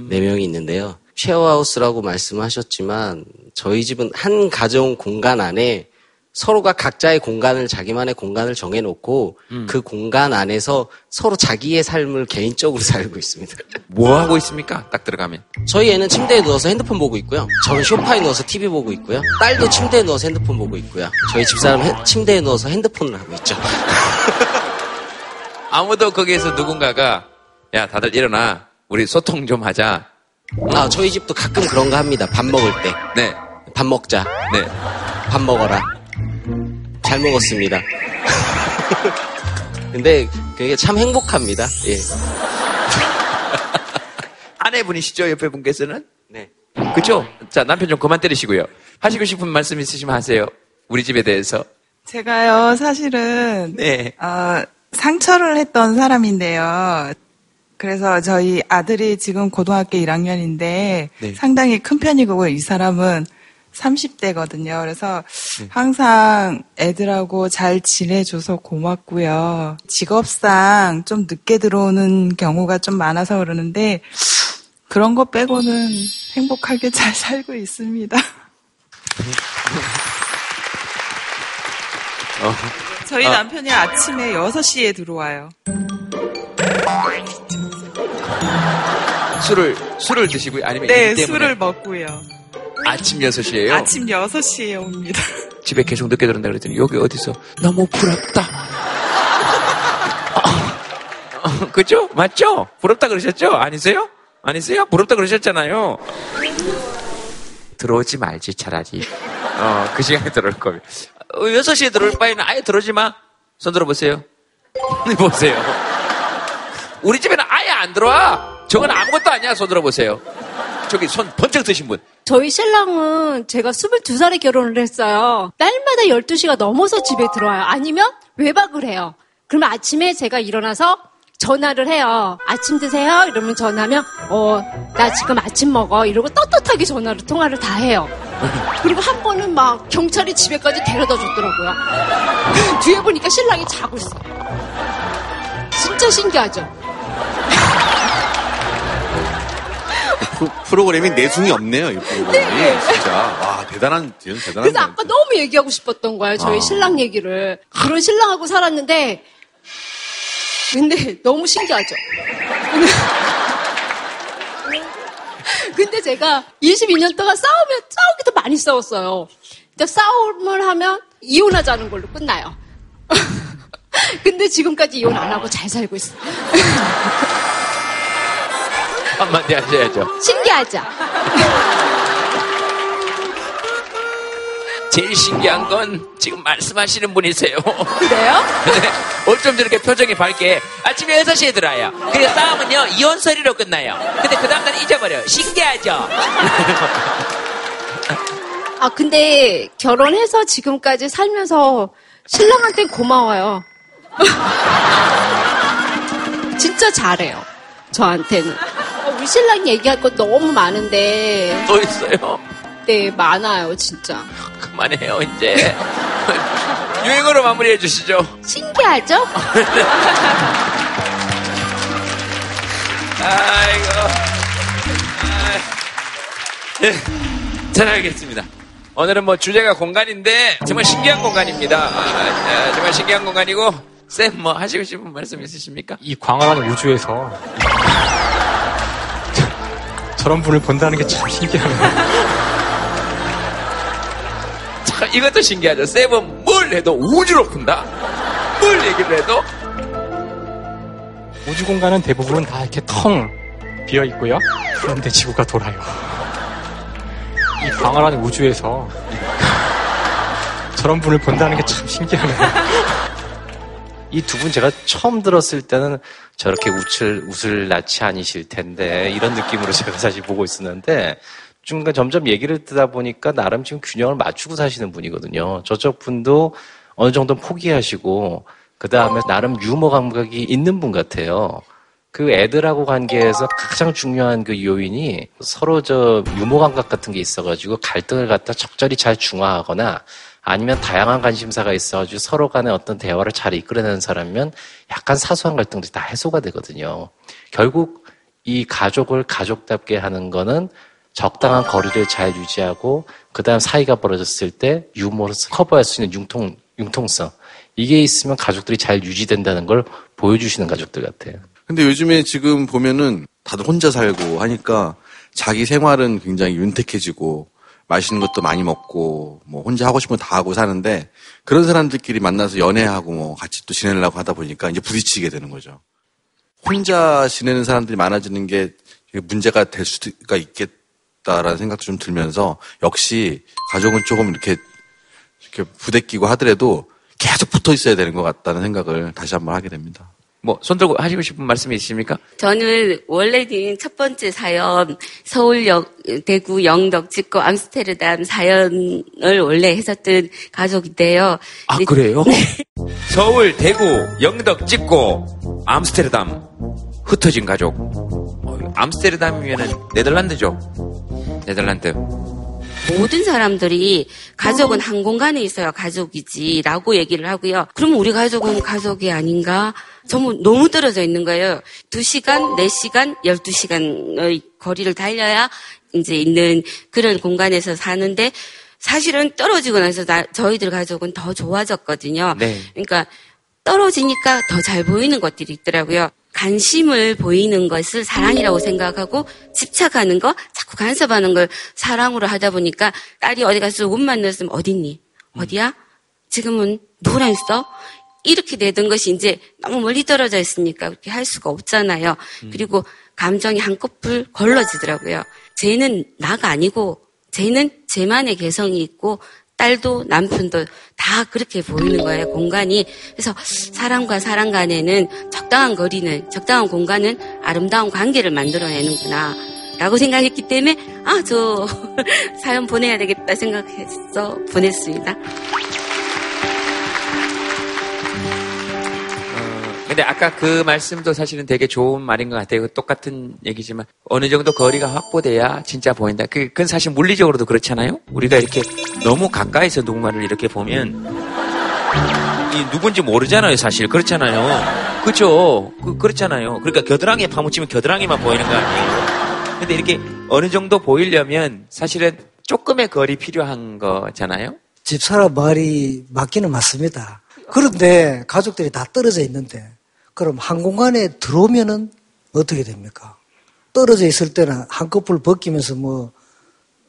네명이 있는데요. 쉐어하우스라고 말씀하셨지만, 저희 집은 한 가정 공간 안에 서로가 각자의 공간을, 자기만의 공간을 정해놓고, 그 공간 안에서 서로 자기의 삶을 개인적으로 살고 있습니다. 뭐 하고 있습니까? 딱 들어가면. 저희 애는 침대에 누워서 핸드폰 보고 있고요. 저는 소파에 누워서 TV 보고 있고요. 딸도 침대에 누워서 핸드폰 보고 있고요. 저희 집사람 은 침대에 누워서 핸드폰을 하고 있죠. 아무도 거기에서 누군가가, 야, 다들 일어나. 우리 소통 좀 하자. 아, 저희 집도 가끔 그런 거 합니다. 밥 먹을 때. 네. 밥 먹자. 네. 밥 먹어라. 잘 먹었습니다. 근데 그게 참 행복합니다. 예. 아내분이시죠? 옆에 분께서는? 네. 그죠? 자, 남편 좀 그만 때리시고요. 하시고 싶은 말씀 있으시면 하세요. 우리 집에 대해서. 제가요, 사실은, 네. 어, 상처를 했던 사람인데요. 그래서 저희 아들이 지금 고등학교 1학년인데 네. 상당히 큰 편이고 이 사람은 30대거든요. 그래서 네. 항상 애들하고 잘 지내줘서 고맙고요. 직업상 좀 늦게 들어오는 경우가 좀 많아서 그러는데 그런 거 빼고는 행복하게 잘 살고 있습니다. 어. 저희 아. 남편이 아침에 6시에 들어와요. 술을, 술을 드시고요? 아니면 네? 술을 먹고요. 아침 6시에요? 아침 6시에 옵니다. 집에 계속 늦게 들어온다 그랬더니 여기 어디서 너무 부럽다. 어, 그죠? 맞죠? 부럽다 그러셨죠? 아니세요? 아니세요? 부럽다 그러셨잖아요. 들어오지 말지 차라리. 어, 그 시간에 들어올. 어, 6시에 들어올 바에는 아예 들어오지 마. 손 들어보세요. 보세요. 우리 집에는 아예 안 들어와. 저건 아무것도 아니야. 손 들어보세요. 저기 손 번쩍 드신 분. 저희 신랑은 제가 22살에 결혼을 했어요. 날마다 12시가 넘어서 집에 들어와요. 아니면 외박을 해요. 그러면 아침에 제가 일어나서 전화를 해요. 아침 드세요? 이러면 전화하면, 어, 나 지금 아침 먹어. 이러고 떳떳하게 전화로 통화를 다 해요. 그리고 한 번은 막 경찰이 집에까지 데려다 줬더라고요. 뒤에 보니까 신랑이 자고 있어. 진짜 신기하죠? 프로, 프로그램이 내숭이 없네요, 이 프로그램이. 네. 진짜. 와, 대단한, 대단한. 그래서 아까 너무 얘기하고 싶었던 거예요. 저희 아. 신랑 얘기를. 그런 신랑하고 살았는데, 근데 너무 신기하죠? 근데, 제가 22년 동안 싸우면, 싸우기도 많이 싸웠어요. 근데 싸움을 하면 이혼하자는 걸로 끝나요. 근데 지금까지 이혼 안 하고 잘 살고 있어요. 한마디 하셔야죠. 신기하죠? 제일 신기한 건 지금 말씀하시는 분이세요. 그래요? 네. 어쩜 저렇게 표정이 밝게 아침에 6시에 들어와요. 그래서 싸움은요, 이혼 소리로 끝나요. 근데 그 다음날 잊어버려요. 신기하죠? 아, 근데 결혼해서 지금까지 살면서 신랑한테 고마워요. 진짜 잘해요. 저한테는. 어, 우리 신랑 얘기할 거 너무 많은데. 또 있어요? 네, 많아요, 진짜. 그만해요, 이제. 유행어로 마무리해 주시죠. 신기하죠? 아이고. 아, 예, 잘 알겠습니다. 오늘은 뭐 주제가 공간인데 정말 신기한 공간입니다. 아, 아, 정말 신기한 공간이고 쌤 뭐 하시고 싶은 말씀 있으십니까? 이 광활한 우주에서 저런 분을 본다는 게 참 신기하네요. 참 이것도 신기하죠. 쌤은 뭘 해도 우주로 푼다. 뭘 얘기를 해도 우주 공간은 대부분 다 이렇게 텅 비어 있고요. 그런데 지구가 돌아요. 이 광활한 우주에서 저런 분을 본다는 게 참 신기하네요. 이 두 분 제가 처음 들었을 때는 저렇게 웃을, 웃을 낯이 아니실 텐데, 이런 느낌으로 제가 사실 보고 있었는데, 중간 점점 얘기를 듣다 보니까 나름 지금 균형을 맞추고 사시는 분이거든요. 저쪽 분도 어느 정도 포기하시고, 그 다음에 나름 유머 감각이 있는 분 같아요. 그 애들하고 관계에서 가장 중요한 그 요인이 서로 저 유머 감각 같은 게 있어가지고 갈등을 갖다 적절히 잘 중화하거나 아니면 다양한 관심사가 있어가지고 서로 간의 어떤 대화를 잘 이끌어내는 사람이면 약간 사소한 갈등들이 다 해소가 되거든요. 결국 이 가족을 가족답게 하는 거는 적당한 거리를 잘 유지하고 그다음 사이가 벌어졌을 때 유머로 커버할 수 있는 융통 융통성 이게 있으면 가족들이 잘 유지된다는 걸 보여주시는 가족들 같아요. 근데 요즘에 지금 보면은 다들 혼자 살고 하니까 자기 생활은 굉장히 윤택해지고 맛있는 것도 많이 먹고 뭐 혼자 하고 싶은 거 다 하고 사는데 그런 사람들끼리 만나서 연애하고 뭐 같이 또 지내려고 하다 보니까 이제 부딪히게 되는 거죠. 혼자 지내는 사람들이 많아지는 게 문제가 될 수가 있겠 다라는 생각도 좀 들면서 역시 가족은 조금 이렇게 이렇게 부대끼고 하더라도 계속 붙어 있어야 되는 것 같다는 생각을 다시 한번 하게 됩니다. 뭐 손들고 하시고 싶은 말씀이 있습니까? 저는 원래는 첫 번째 사연 서울 영, 대구 영덕 찍고 암스테르담 사연을 원래 했었던 가족인데요. 아 근데- 그래요? 서울, 대구, 영덕 찍고 암스테르담 흩어진 가족. 어, 암스테르담이면은 네덜란드죠. 네덜란드. 모든 사람들이 가족은 한 공간에 있어야 가족이지라고 얘기를 하고요. 그럼 우리 가족은 가족이 아닌가? 정말 너무 떨어져 있는 거예요. 2시간, 4시간, 12시간의 거리를 달려야 이제 있는 그런 공간에서 사는데 사실은 떨어지고 나서 나- 저희들 가족은 더 좋아졌거든요. 네. 그러니까 떨어지니까 더 잘 보이는 것들이 있더라고요. 관심을 보이는 것을 사랑이라고 생각하고 집착하는 거, 자꾸 간섭하는 걸 사랑으로 하다 보니까 딸이 어디 가서 옷 만났으면 어딨니? 어디야? 지금은 누구랑 있어? 이렇게 되던 것이 이제 너무 멀리 떨어져 있으니까 그렇게 할 수가 없잖아요. 그리고 감정이 한꺼풀 걸러지더라고요. 쟤는 나가 아니고 쟤는 쟤만의 개성이 있고 딸도 남편도 다 그렇게 보이는 거예요, 공간이. 그래서 사람과 사람 간에는 적당한 거리는, 적당한 공간은 아름다운 관계를 만들어내는구나. 라고 생각했기 때문에 아 저 사연 보내야 되겠다 생각해서 보냈습니다. 근데 아까 그 말씀도 사실은 되게 좋은 말인 것 같아요. 똑같은 얘기지만 어느 정도 거리가 확보돼야 진짜 보인다. 그- 그건 사실 물리적으로도 그렇잖아요. 우리가 이렇게 너무 가까이서 누군가를 이렇게 보면 이 누군지 모르잖아요. 사실 그렇잖아요. 그죠? 그, 그렇잖아요. 그러니까 겨드랑이에 파묻히면 겨드랑이만 보이는 거 아니에요. 근데 이렇게 어느 정도 보이려면 사실은 조금의 거리 필요한 거잖아요. 집사람 말이 맞기는 맞습니다. 그런데 가족들이 다 떨어져 있는데 그럼 한 공간에 들어오면은 어떻게 됩니까? 떨어져 있을 때는 한꺼풀 벗기면서 뭐,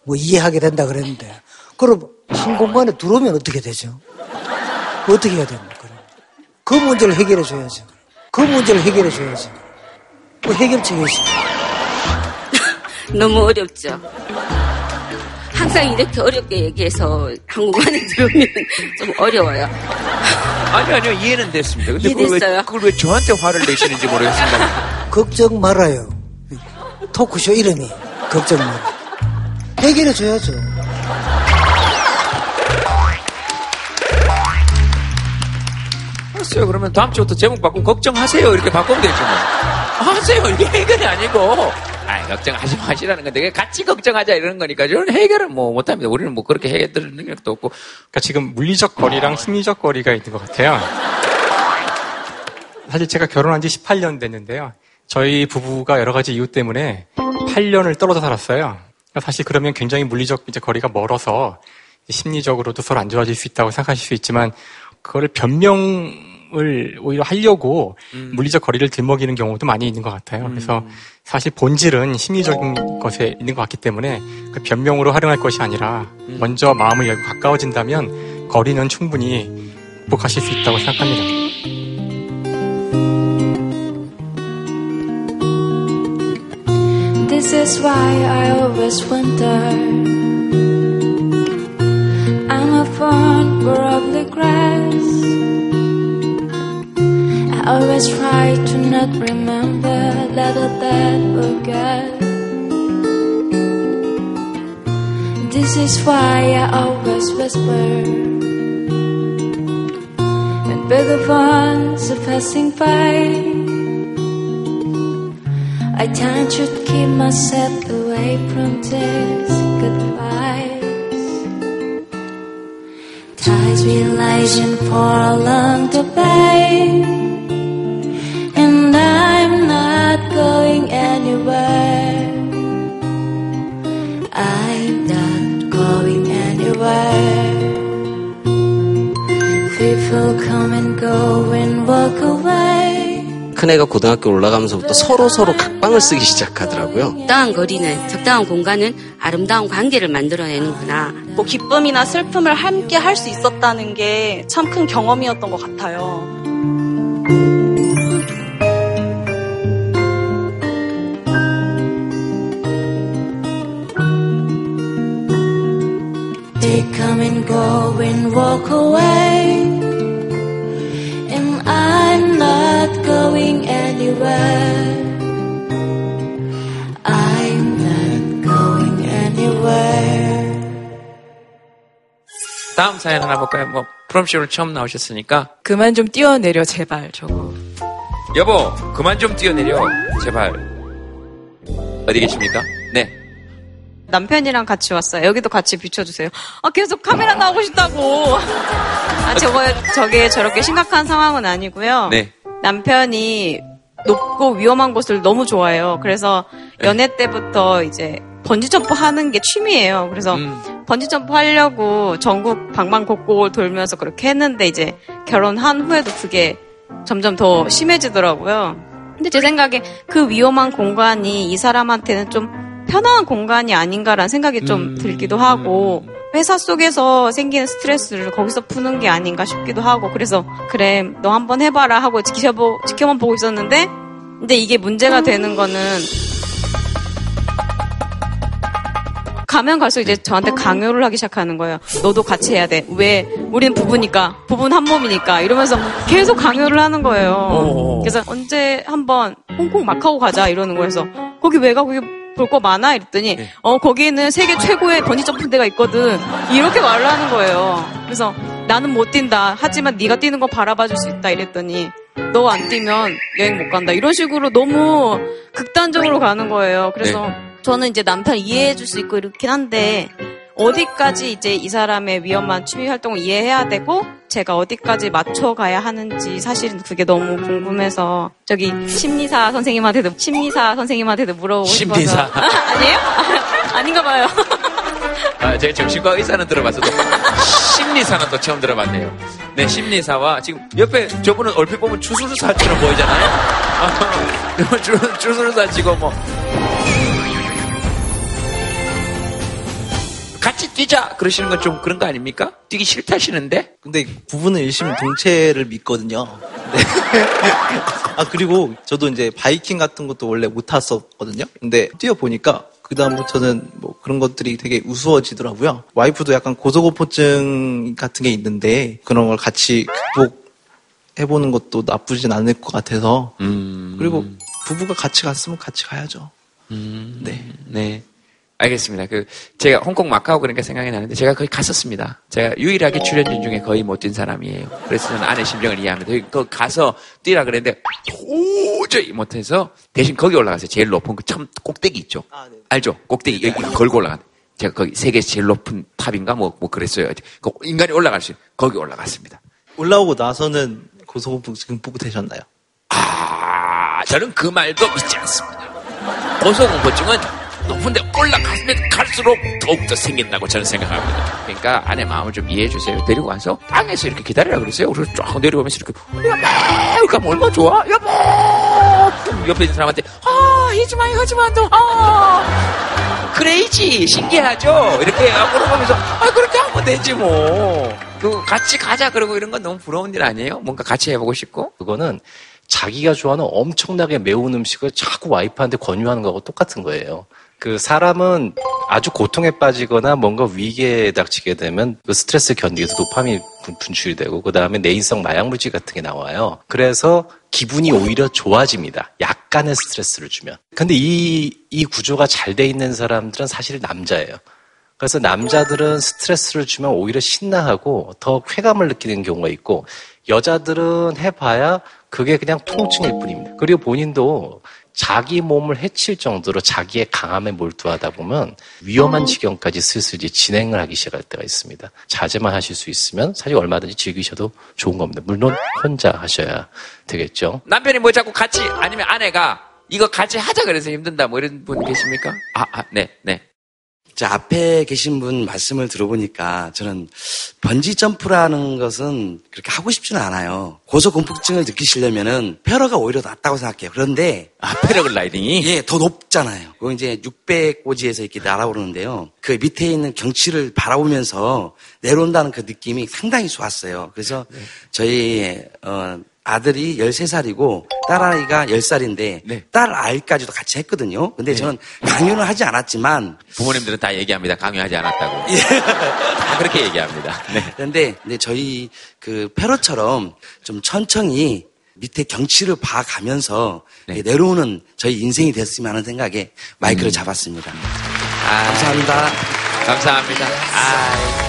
뭐 이해하게 된다 그랬는데 그럼 한 공간에 들어오면 어떻게 되죠? 어떻게 해야 됩니까? 그 문제를 해결해 줘야죠. 그 문제를 해결해 줘야죠. 그 해결책이 있어. 너무 어렵죠. 항상 이렇게 어렵게 얘기해서 한국안에 들으면 좀 어려워요. 아니 아니요 이해는 됐습니다. 근데 그걸 왜? 그걸 왜 저한테 화를 내시는지 모르겠습니다. 걱정 말아요. 토크쇼 이름이 걱정 말아. 해결해 줘야죠. 알았어요. 그러면 다음 주부터 제목 바꾸고 걱정하세요. 이렇게 바꾸면 되죠. 뭐. 하세요. 이게 해결이 아니고. 아 걱정하지 마시라는 건데 같이 걱정하자 이러는 거니까 저는 해결은 뭐 못합니다. 우리는 뭐 그렇게 해결 능력도 없고. 그러니까 지금 물리적 거리랑 심리적 거리가 있는 것 같아요. 사실 제가 결혼한 지 18년 됐는데요. 저희 부부가 여러 가지 이유 때문에 8년을 떨어져 살았어요. 그러니까 사실 그러면 굉장히 물리적 이제 거리가 멀어서 심리적으로도 서로 안 좋아질 수 있다고 생각하실 수 있지만 그거를 변명 을 오히려 하려고 물리적 거리를 들먹이는 경우도 많이 있는 것 같아요. 그래서 사실 본질은 심리적인 것에 있는 것 같기 때문에 그 변명으로 활용할 것이 아니라 먼저 마음을 열고 가까워진다면 거리는 충분히 극복하실 수 있다고 생각합니다. This is why I always wonder. I'm a fond for ugly grass. I always try to not remember, let that forget. This is why I always whisper. When bigger ones are passing by. I tend to keep myself away from these goodbyes. Ties realizing for along the going anywhere. I'm not going anywhere. People come and go and walk away. 큰애가 고등학교 올라가면서부터 서로 서로 각방을 쓰기 시작하더라고요. 적당한 거리는, 적당한 공간은 아름다운 관계를 만들어내는구나. 뭐 기쁨이나 슬픔을 함께 할 수 있었다는 게 참 큰 경험이었던 것 같아요. They come and go and walk away. And I'm not going anywhere. I'm not going anywhere. 다음 사연 하나 볼까요? 뭐 프롬쇼를 처음 나오셨으니까 그만 좀 뛰어내려 제발 저거. 여보 그만 좀 뛰어내려 제발 어디 계십니까? 네. 남편이랑 같이 왔어요. 여기도 같이 비춰주세요. 아, 계속 카메라 나오고 싶다고. 아, 저거, 저게 저렇게 심각한 상황은 아니고요. 네. 남편이 높고 위험한 곳을 너무 좋아해요. 그래서 연애 때부터 이제 번지점프 하는 게 취미예요. 그래서 음. 번지점프 하려고 전국 방방곡곡을 돌면서 그렇게 했는데 이제 결혼한 후에도 그게 점점 더 심해지더라고요. 근데 제 생각에 그 위험한 공간이 이 사람한테는 좀 편안한 공간이 아닌가라는 생각이 좀 들기도 하고 회사 속에서 생기는 스트레스를 거기서 푸는 게 아닌가 싶기도 하고 그래서 그래 너 한번 해봐라 하고 지켜보, 지켜만 보고 있었는데 근데 이게 문제가 되는 거는 가면 갈수록 이제 저한테 강요를 하기 시작하는 거예요. 너도 같이 해야 돼. 왜? 우리는 부부니까. 부부는 한 몸이니까. 이러면서 계속 강요를 하는 거예요. 그래서 언제 한번 홍콩 마카오 가자 이러는 거여서 거기 왜 가? 거기 볼 거 많아? 이랬더니, 네. 어, 거기는 세계 최고의 번지점프 대가 있거든. 이렇게 말을 하는 거예요. 그래서 나는 못 뛴다. 하지만 네가 뛰는 거 바라봐 줄 수 있다. 이랬더니, 너 안 뛰면 여행 못 간다. 이런 식으로 너무 극단적으로 가는 거예요. 그래서 네. 저는 이제 남편 이해해 줄 수 있고 이렇긴 한데, 어디까지 이제 이 사람의 위험한 취미 활동을 이해해야 되고 제가 어디까지 맞춰가야 하는지 사실은 그게 너무 궁금해서 저기 심리사 선생님한테도 심리사 선생님한테도 물어보고 싶어서 심리사. 아니에요? 아닌가 봐요. 아, 제가 정신과 의사는 들어봤어도 심리사는 또 처음 들어봤네요. 네, 심리사와 지금 옆에 저분은 얼핏 보면 주술사처럼 보이잖아요. 주술사 치고 뭐 뛰자 그러시는 건 좀 그런 거 아닙니까? 뛰기 싫다시는데? 근데 부부는 일심 동체를 믿거든요. 네. 아 그리고 저도 이제 바이킹 같은 것도 원래 못 탔었거든요. 근데 뛰어 보니까 그 다음부터는 뭐 그런 것들이 되게 우스워지더라고요. 와이프도 약간 고소공포증 같은 게 있는데 그런 걸 같이 극복해보는 것도 나쁘진 않을 것 같아서 그리고 부부가 같이 갔으면 같이 가야죠. 네. 네. 알겠습니다. 그, 제가 홍콩 마카오 그러니까 생각이 나는데 제가 거기 갔었습니다. 제가 유일하게 출연진 중에 거의 못뛴 사람이에요. 그래서 저는 아내 심정을 이해합니다. 거 가서 뛰라 그랬는데 도저히 못해서 대신 거기 올라갔어요. 제일 높은 그 처음 꼭대기 있죠. 알죠? 꼭대기 여기 걸고 올라간. 제가 거기 세계에서 제일 높은 탑인가 뭐, 뭐 그랬어요. 그 인간이 올라갈 수 있는 거기 올라갔습니다. 올라오고 나서는 고소공포증 극복되셨나요? 아, 저는 그 말도 믿지 않습니다. 고소공포증은 높은데 올라가면 갈수록 더욱더 생긴다고 저는 생각합니다. 그러니까 아내 마음을 좀 이해해 주세요. 데리고 와서 땅에서 이렇게 기다리라 그러세요. 그래서 쫙 내려오면서 이렇게 야매! 그러니까 얼마나 좋아? 야매! 옆에 있는 사람한테 아 하지마 하지마 너 아! 그레이지 신기하죠? 이렇게 물어보면서 아 그렇게 하면 되지 뭐. 그 같이 가자 그러고 이런 건 너무 부러운 일 아니에요? 뭔가 같이 해보고 싶고. 그거는 자기가 좋아하는 엄청나게 매운 음식을 자꾸 와이프한테 권유하는 거하고 똑같은 거예요. 그 사람은 아주 고통에 빠지거나 뭔가 위기에 닥치게 되면 그 스트레스 견디기 위해서 도파민 분- 분출이 되고 그 다음에 내인성 마약 물질 같은 게 나와요. 그래서 기분이 오히려 좋아집니다. 약간의 스트레스를 주면. 근데 이, 이 구조가 잘 돼 있는 사람들은 사실 남자예요. 그래서 남자들은 스트레스를 주면 오히려 신나하고 더 쾌감을 느끼는 경우가 있고 여자들은 해봐야 그게 그냥 통증일 뿐입니다. 그리고 본인도 자기 몸을 해칠 정도로 자기의 강함에 몰두하다 보면 위험한 지경까지 슬슬 진행을 하기 시작할 때가 있습니다. 자제만 하실 수 있으면 사실 얼마든지 즐기셔도 좋은 겁니다. 물론 혼자 하셔야 되겠죠. 남편이 뭐 자꾸 같이 아니면 아내가 이거 같이 하자 그래서 힘든다 뭐 이런 분 계십니까? 아, 아, 네, 네. 자, 앞에 계신 분 말씀을 들어보니까 저는 번지 점프라는 것은 그렇게 하고 싶지는 않아요. 고소공포증을 느끼시려면은 패러가 오히려 낫다고 생각해요. 그런데 아, 패러글 라이딩이? 예, 더 높잖아요. 그거 이제 600고지에서 이렇게 날아오르는데요. 그 밑에 있는 경치를 바라보면서 내려온다는 그 느낌이 상당히 좋았어요. 그래서 저희 어 아들이 13살이고 딸아이가 10살인데 딸 아이까지도 같이 했거든요. 근데 저는 강요는 하지 않았지만 부모님들은 다 얘기합니다. 강요하지 않았다고. 다 그렇게 얘기합니다. 네. 그런데 근데 저희 그 패러처럼 좀 천천히 밑에 경치를 봐가면서 내려오는 저희 인생이 됐으면 하는 생각에 마이크를 잡았습니다. 감사합니다. 감사합니다. 아,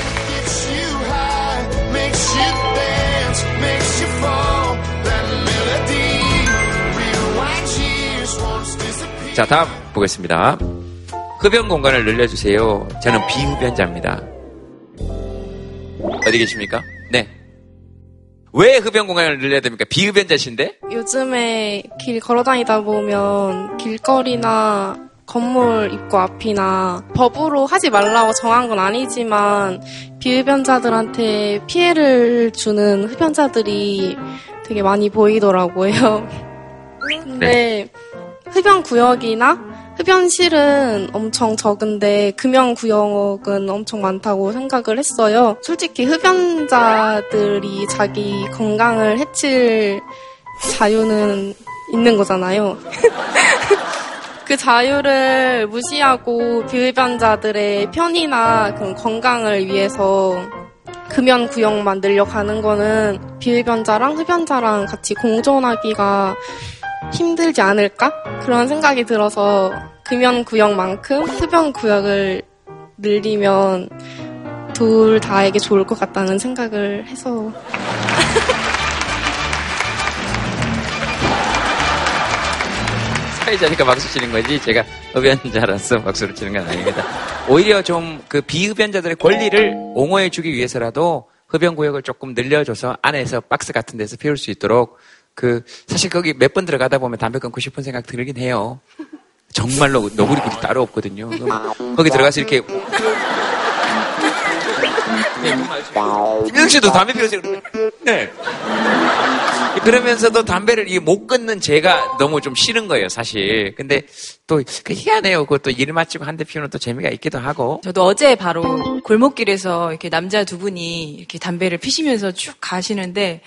자, 다음 보겠습니다. 흡연 공간을 늘려주세요. 저는 비흡연자입니다. 어디 계십니까? 네. 왜 흡연 공간을 늘려야 됩니까? 비흡연자신데? 요즘에 길 걸어 다니다 보면 길거리나 건물 입구 앞이나 법으로 하지 말라고 정한 건 아니지만 비흡연자들한테 피해를 주는 흡연자들이 되게 많이 보이더라고요. 근데 흡연 구역이나 흡연실은 엄청 적은데 금연 구역은 엄청 많다고 생각을 했어요. 솔직히 흡연자들이 자기 건강을 해칠 자유는 있는 거잖아요. 그 자유를 무시하고 비흡연자들의 그런 건강을 위해서 금연 구역만 늘려가는 거는 비흡연자랑 흡연자랑 같이 공존하기가 힘들지 않을까? 그런 생각이 들어서 금연 구역만큼 흡연 구역을 늘리면 둘 다에게 좋을 것 같다는 생각을 해서 사회자니까 박수 치는 거지 제가 흡연자라서 박수를 치는 건 아닙니다. 오히려 좀 그 비흡연자들의 권리를 옹호해 주기 위해서라도 흡연 구역을 조금 늘려줘서 안에서 박스 같은 데서 피울 수 있도록 그 사실 거기 몇 번 들어가다 보면 담배 끊고 싶은 생각 들긴 해요. 정말로 너구리 굴이 따로 없거든요. 거기 들어가서 이렇게 김영 씨도 담배 피우세요. 네. 그러면서도 담배를 이못 끊는 제가 너무 좀 싫은 거예요, 사실. 근데 또그 희한해요. 그것도 일 마치고 한 대 피우는 또 재미가 있기도 하고. 저도 어제 바로 골목길에서 이렇게 남자 두 분이 이렇게 담배를 피시면서 쭉 가시는데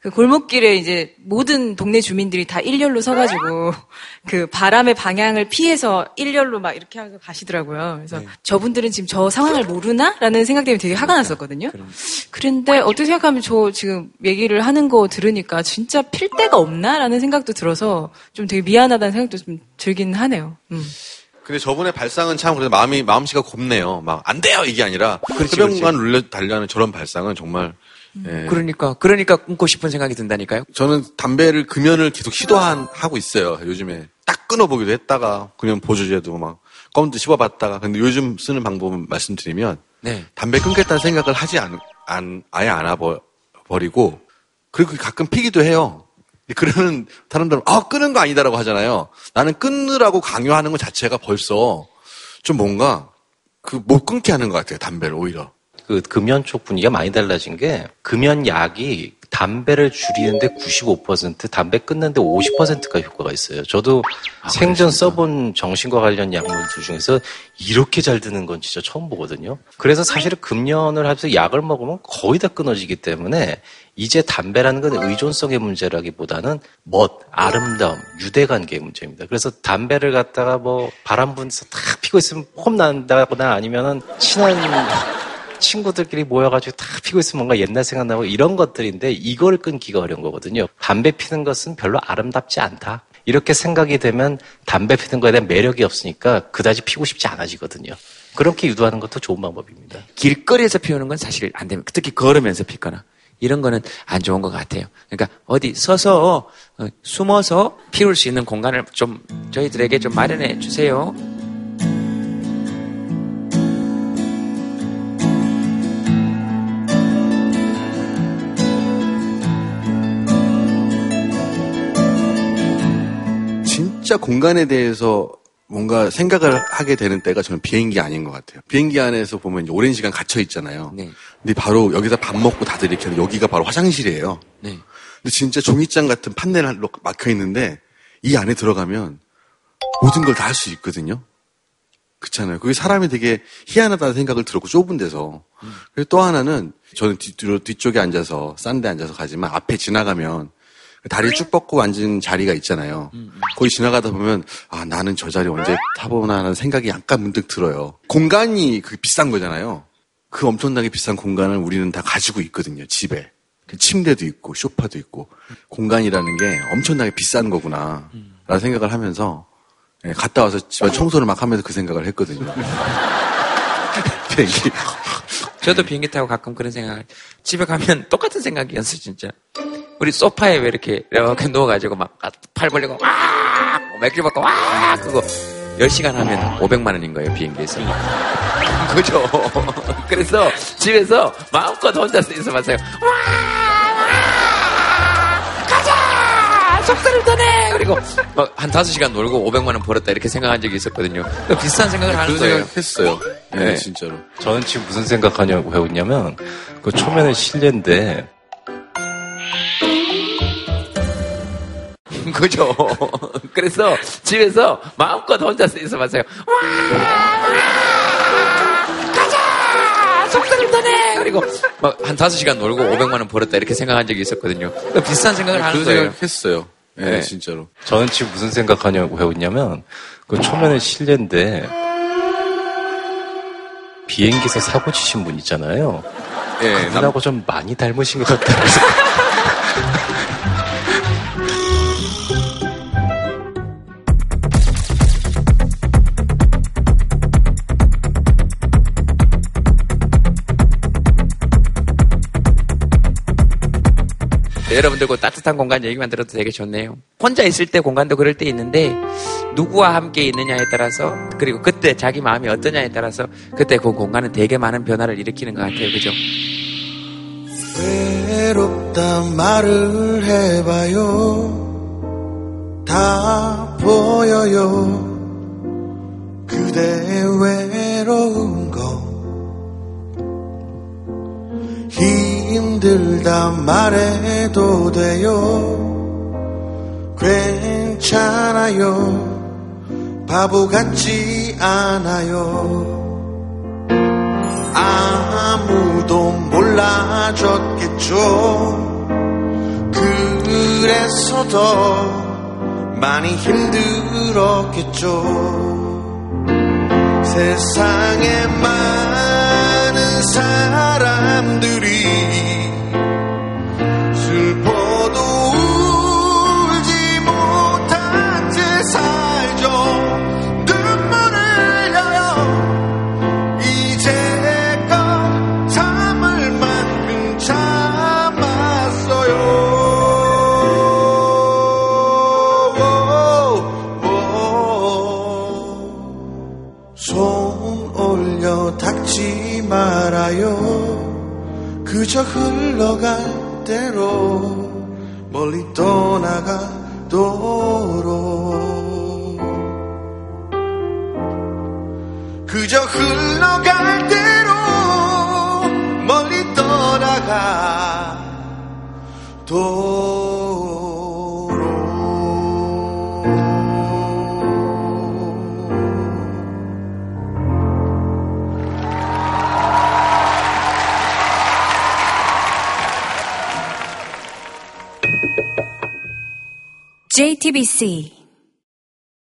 그 골목길에 이제 모든 동네 주민들이 다 일렬로 서가지고 그 바람의 방향을 피해서 일렬로 막 이렇게 하면서 가시더라고요. 그래서 저분들은 지금 저 상황을 모르나?라는 생각 때문에 되게 화가 났었거든요. 그런데 어떻게 생각하면 저 지금 얘기를 하는 거 들으니까 진짜 필 데가 없나?라는 생각도 들어서 좀 되게 미안하다는 생각도 좀 들긴 하네요. 음. 근데 저분의 발상은 참 그래서 마음이 마음씨가 곱네요. 막 안 돼요 이게 아니라 그렇지, 흡연관 눌려 달려는 저런 발상은 정말 예. 그러니까 그러니까 끊고 싶은 생각이 든다니까요. 저는 담배를 금연을 계속 시도하고 있어요. 요즘에 딱 끊어보기도 했다가 금연 보조제도 막 껌도 씹어봤다가 근데 요즘 쓰는 방법은 말씀드리면 네. 담배 끊겠다는 생각을 하지 않, 안 아예 안 해버리고 그리고 가끔 피기도 해요. 그러는 사람들은 아 끊은 거 아니다라고 하잖아요. 나는 끊으라고 강요하는 것 자체가 벌써 좀 뭔가 그 못 끊게 하는 것 같아요. 담배를 오히려. 그 금연 쪽 분위기가 많이 달라진 게 금연 약이 담배를 줄이는데 95% 담배 끊는데 50%가 효과가 있어요. 저도 생전 써본 정신과 관련 약물들 중에서 이렇게 잘 드는 건 진짜 처음 보거든요. 그래서 사실은 금연을 하면서 약을 먹으면 거의 다 끊어지기 때문에 이제 담배라는 건 의존성의 문제라기보다는 멋, 아름다움, 유대관계의 문제입니다. 그래서 담배를 갖다가 뭐 바람 분서 탁 피고 있으면 폼 난다거나 아니면은 친한 친구들끼리 모여가지고 다 피고 있으면 뭔가 옛날 생각나고 이런 것들인데 이걸 끊기가 어려운 거거든요. 담배 피는 것은 별로 아름답지 않다. 이렇게 생각이 되면 담배 피는 거에 대한 매력이 없으니까 그다지 피고 싶지 않아지거든요. 그렇게 유도하는 것도 좋은 방법입니다. 길거리에서 피우는 건 사실 안 됩니다. 특히 걸으면서 피거나 이런 거는 안 좋은 것 같아요. 그러니까 어디 서서 어, 숨어서 피울 수 있는 공간을 좀 저희들에게 좀 마련해 주세요. 진짜 공간에 대해서 뭔가 생각을 하게 되는 때가 저는 비행기 아닌 것 같아요. 비행기 안에서 보면 오랜 시간 갇혀 있잖아요. 근데 바로 여기서 밥 먹고 다들 이렇게 여기가 바로 화장실이에요. 네. 근데 진짜 종이장 같은 판넬로 막혀 있는데 이 안에 들어가면 모든 걸 다 할 수 있거든요. 그렇잖아요. 그게 사람이 되게 희한하다는 생각을 들었고 좁은 데서. 그리고 또 하나는 저는 뒤, 뒤쪽에 앉아서 싼 데 앉아서 가지만 앞에 지나가면 다리 쭉 뻗고 앉은 자리가 있잖아요. 거기 지나가다 보면 아 나는 저 자리 언제 타보나 하는 생각이 약간 문득 들어요. 공간이 그 비싼 거잖아요. 그 엄청나게 비싼 공간을 우리는 다 가지고 있거든요. 집에 그 침대도 있고 소파도 있고 공간이라는 게 엄청나게 비싼 거구나. 라는 생각을 하면서 예, 갔다 와서 집안 청소를 막 하면서 그 생각을 했거든요. 비행기. 저도 비행기 타고 가끔 그런 생각을 집에 가면 똑같은 생각이었어 진짜. 우리 소파에 왜 이렇게 이렇게 누워가지고 막 팔 벌리고 와 맥주 먹고 와 그거 10시간 하면 500만 원인 거예요 비행기에서. 그죠? 그래서 집에서 마음껏 혼자서 있어봤어요. 가자! 속살을 떠내! 그리고 막한 5시간 놀고 500만 원 벌었다 이렇게 생각한 적이 있었거든요. 비슷한 생각을 하는 그 거예요. 생각 했어요. 네, 진짜로. 저는 지금 무슨 생각하냐고 해오냐면 그 초면에 실례인데 그죠? 그래서 집에서 마음껏 혼자서 있어 봤어요. 가자! 속살을 떠내! 그리고 막한 5시간 놀고 500만 원 벌었다 이렇게 생각한 적이 있었거든요. 그러니까 비슷한 생각을 하는 그 거예요. 생각했어요. 예, 네. 진짜로. 저는 지금 무슨 생각하냐고 해오냐면 그 초면에 실례인데 비행기에서 사고 치신 분 있잖아요. 예, 그분하고 좀 많이 닮으신 것 같다고 여러분들과 따뜻한 공간 얘기 만 들어도 되게 좋네요. 혼자 있을 때 공간도 그럴 때 있는데 누구와 함께 있느냐에 따라서 그리고 그때 자기 마음이 어떠냐에 따라서 그때 그 공간은 되게 많은 변화를 일으키는 것 같아요. 그죠? 외롭다 말을 해봐요. 다 보여요. 그대 외로운 거. 힘들다 말해도 돼요. 괜찮아요. 바보 같지 않아요. 아무도 몰라줬겠죠. 그래서 더 많이 힘들었겠죠. 세상에 많은 사람들이 그저 흘러갈 대로 멀리 떠나가도록. 그저 흘러갈 대로 멀리 떠나가 JTBC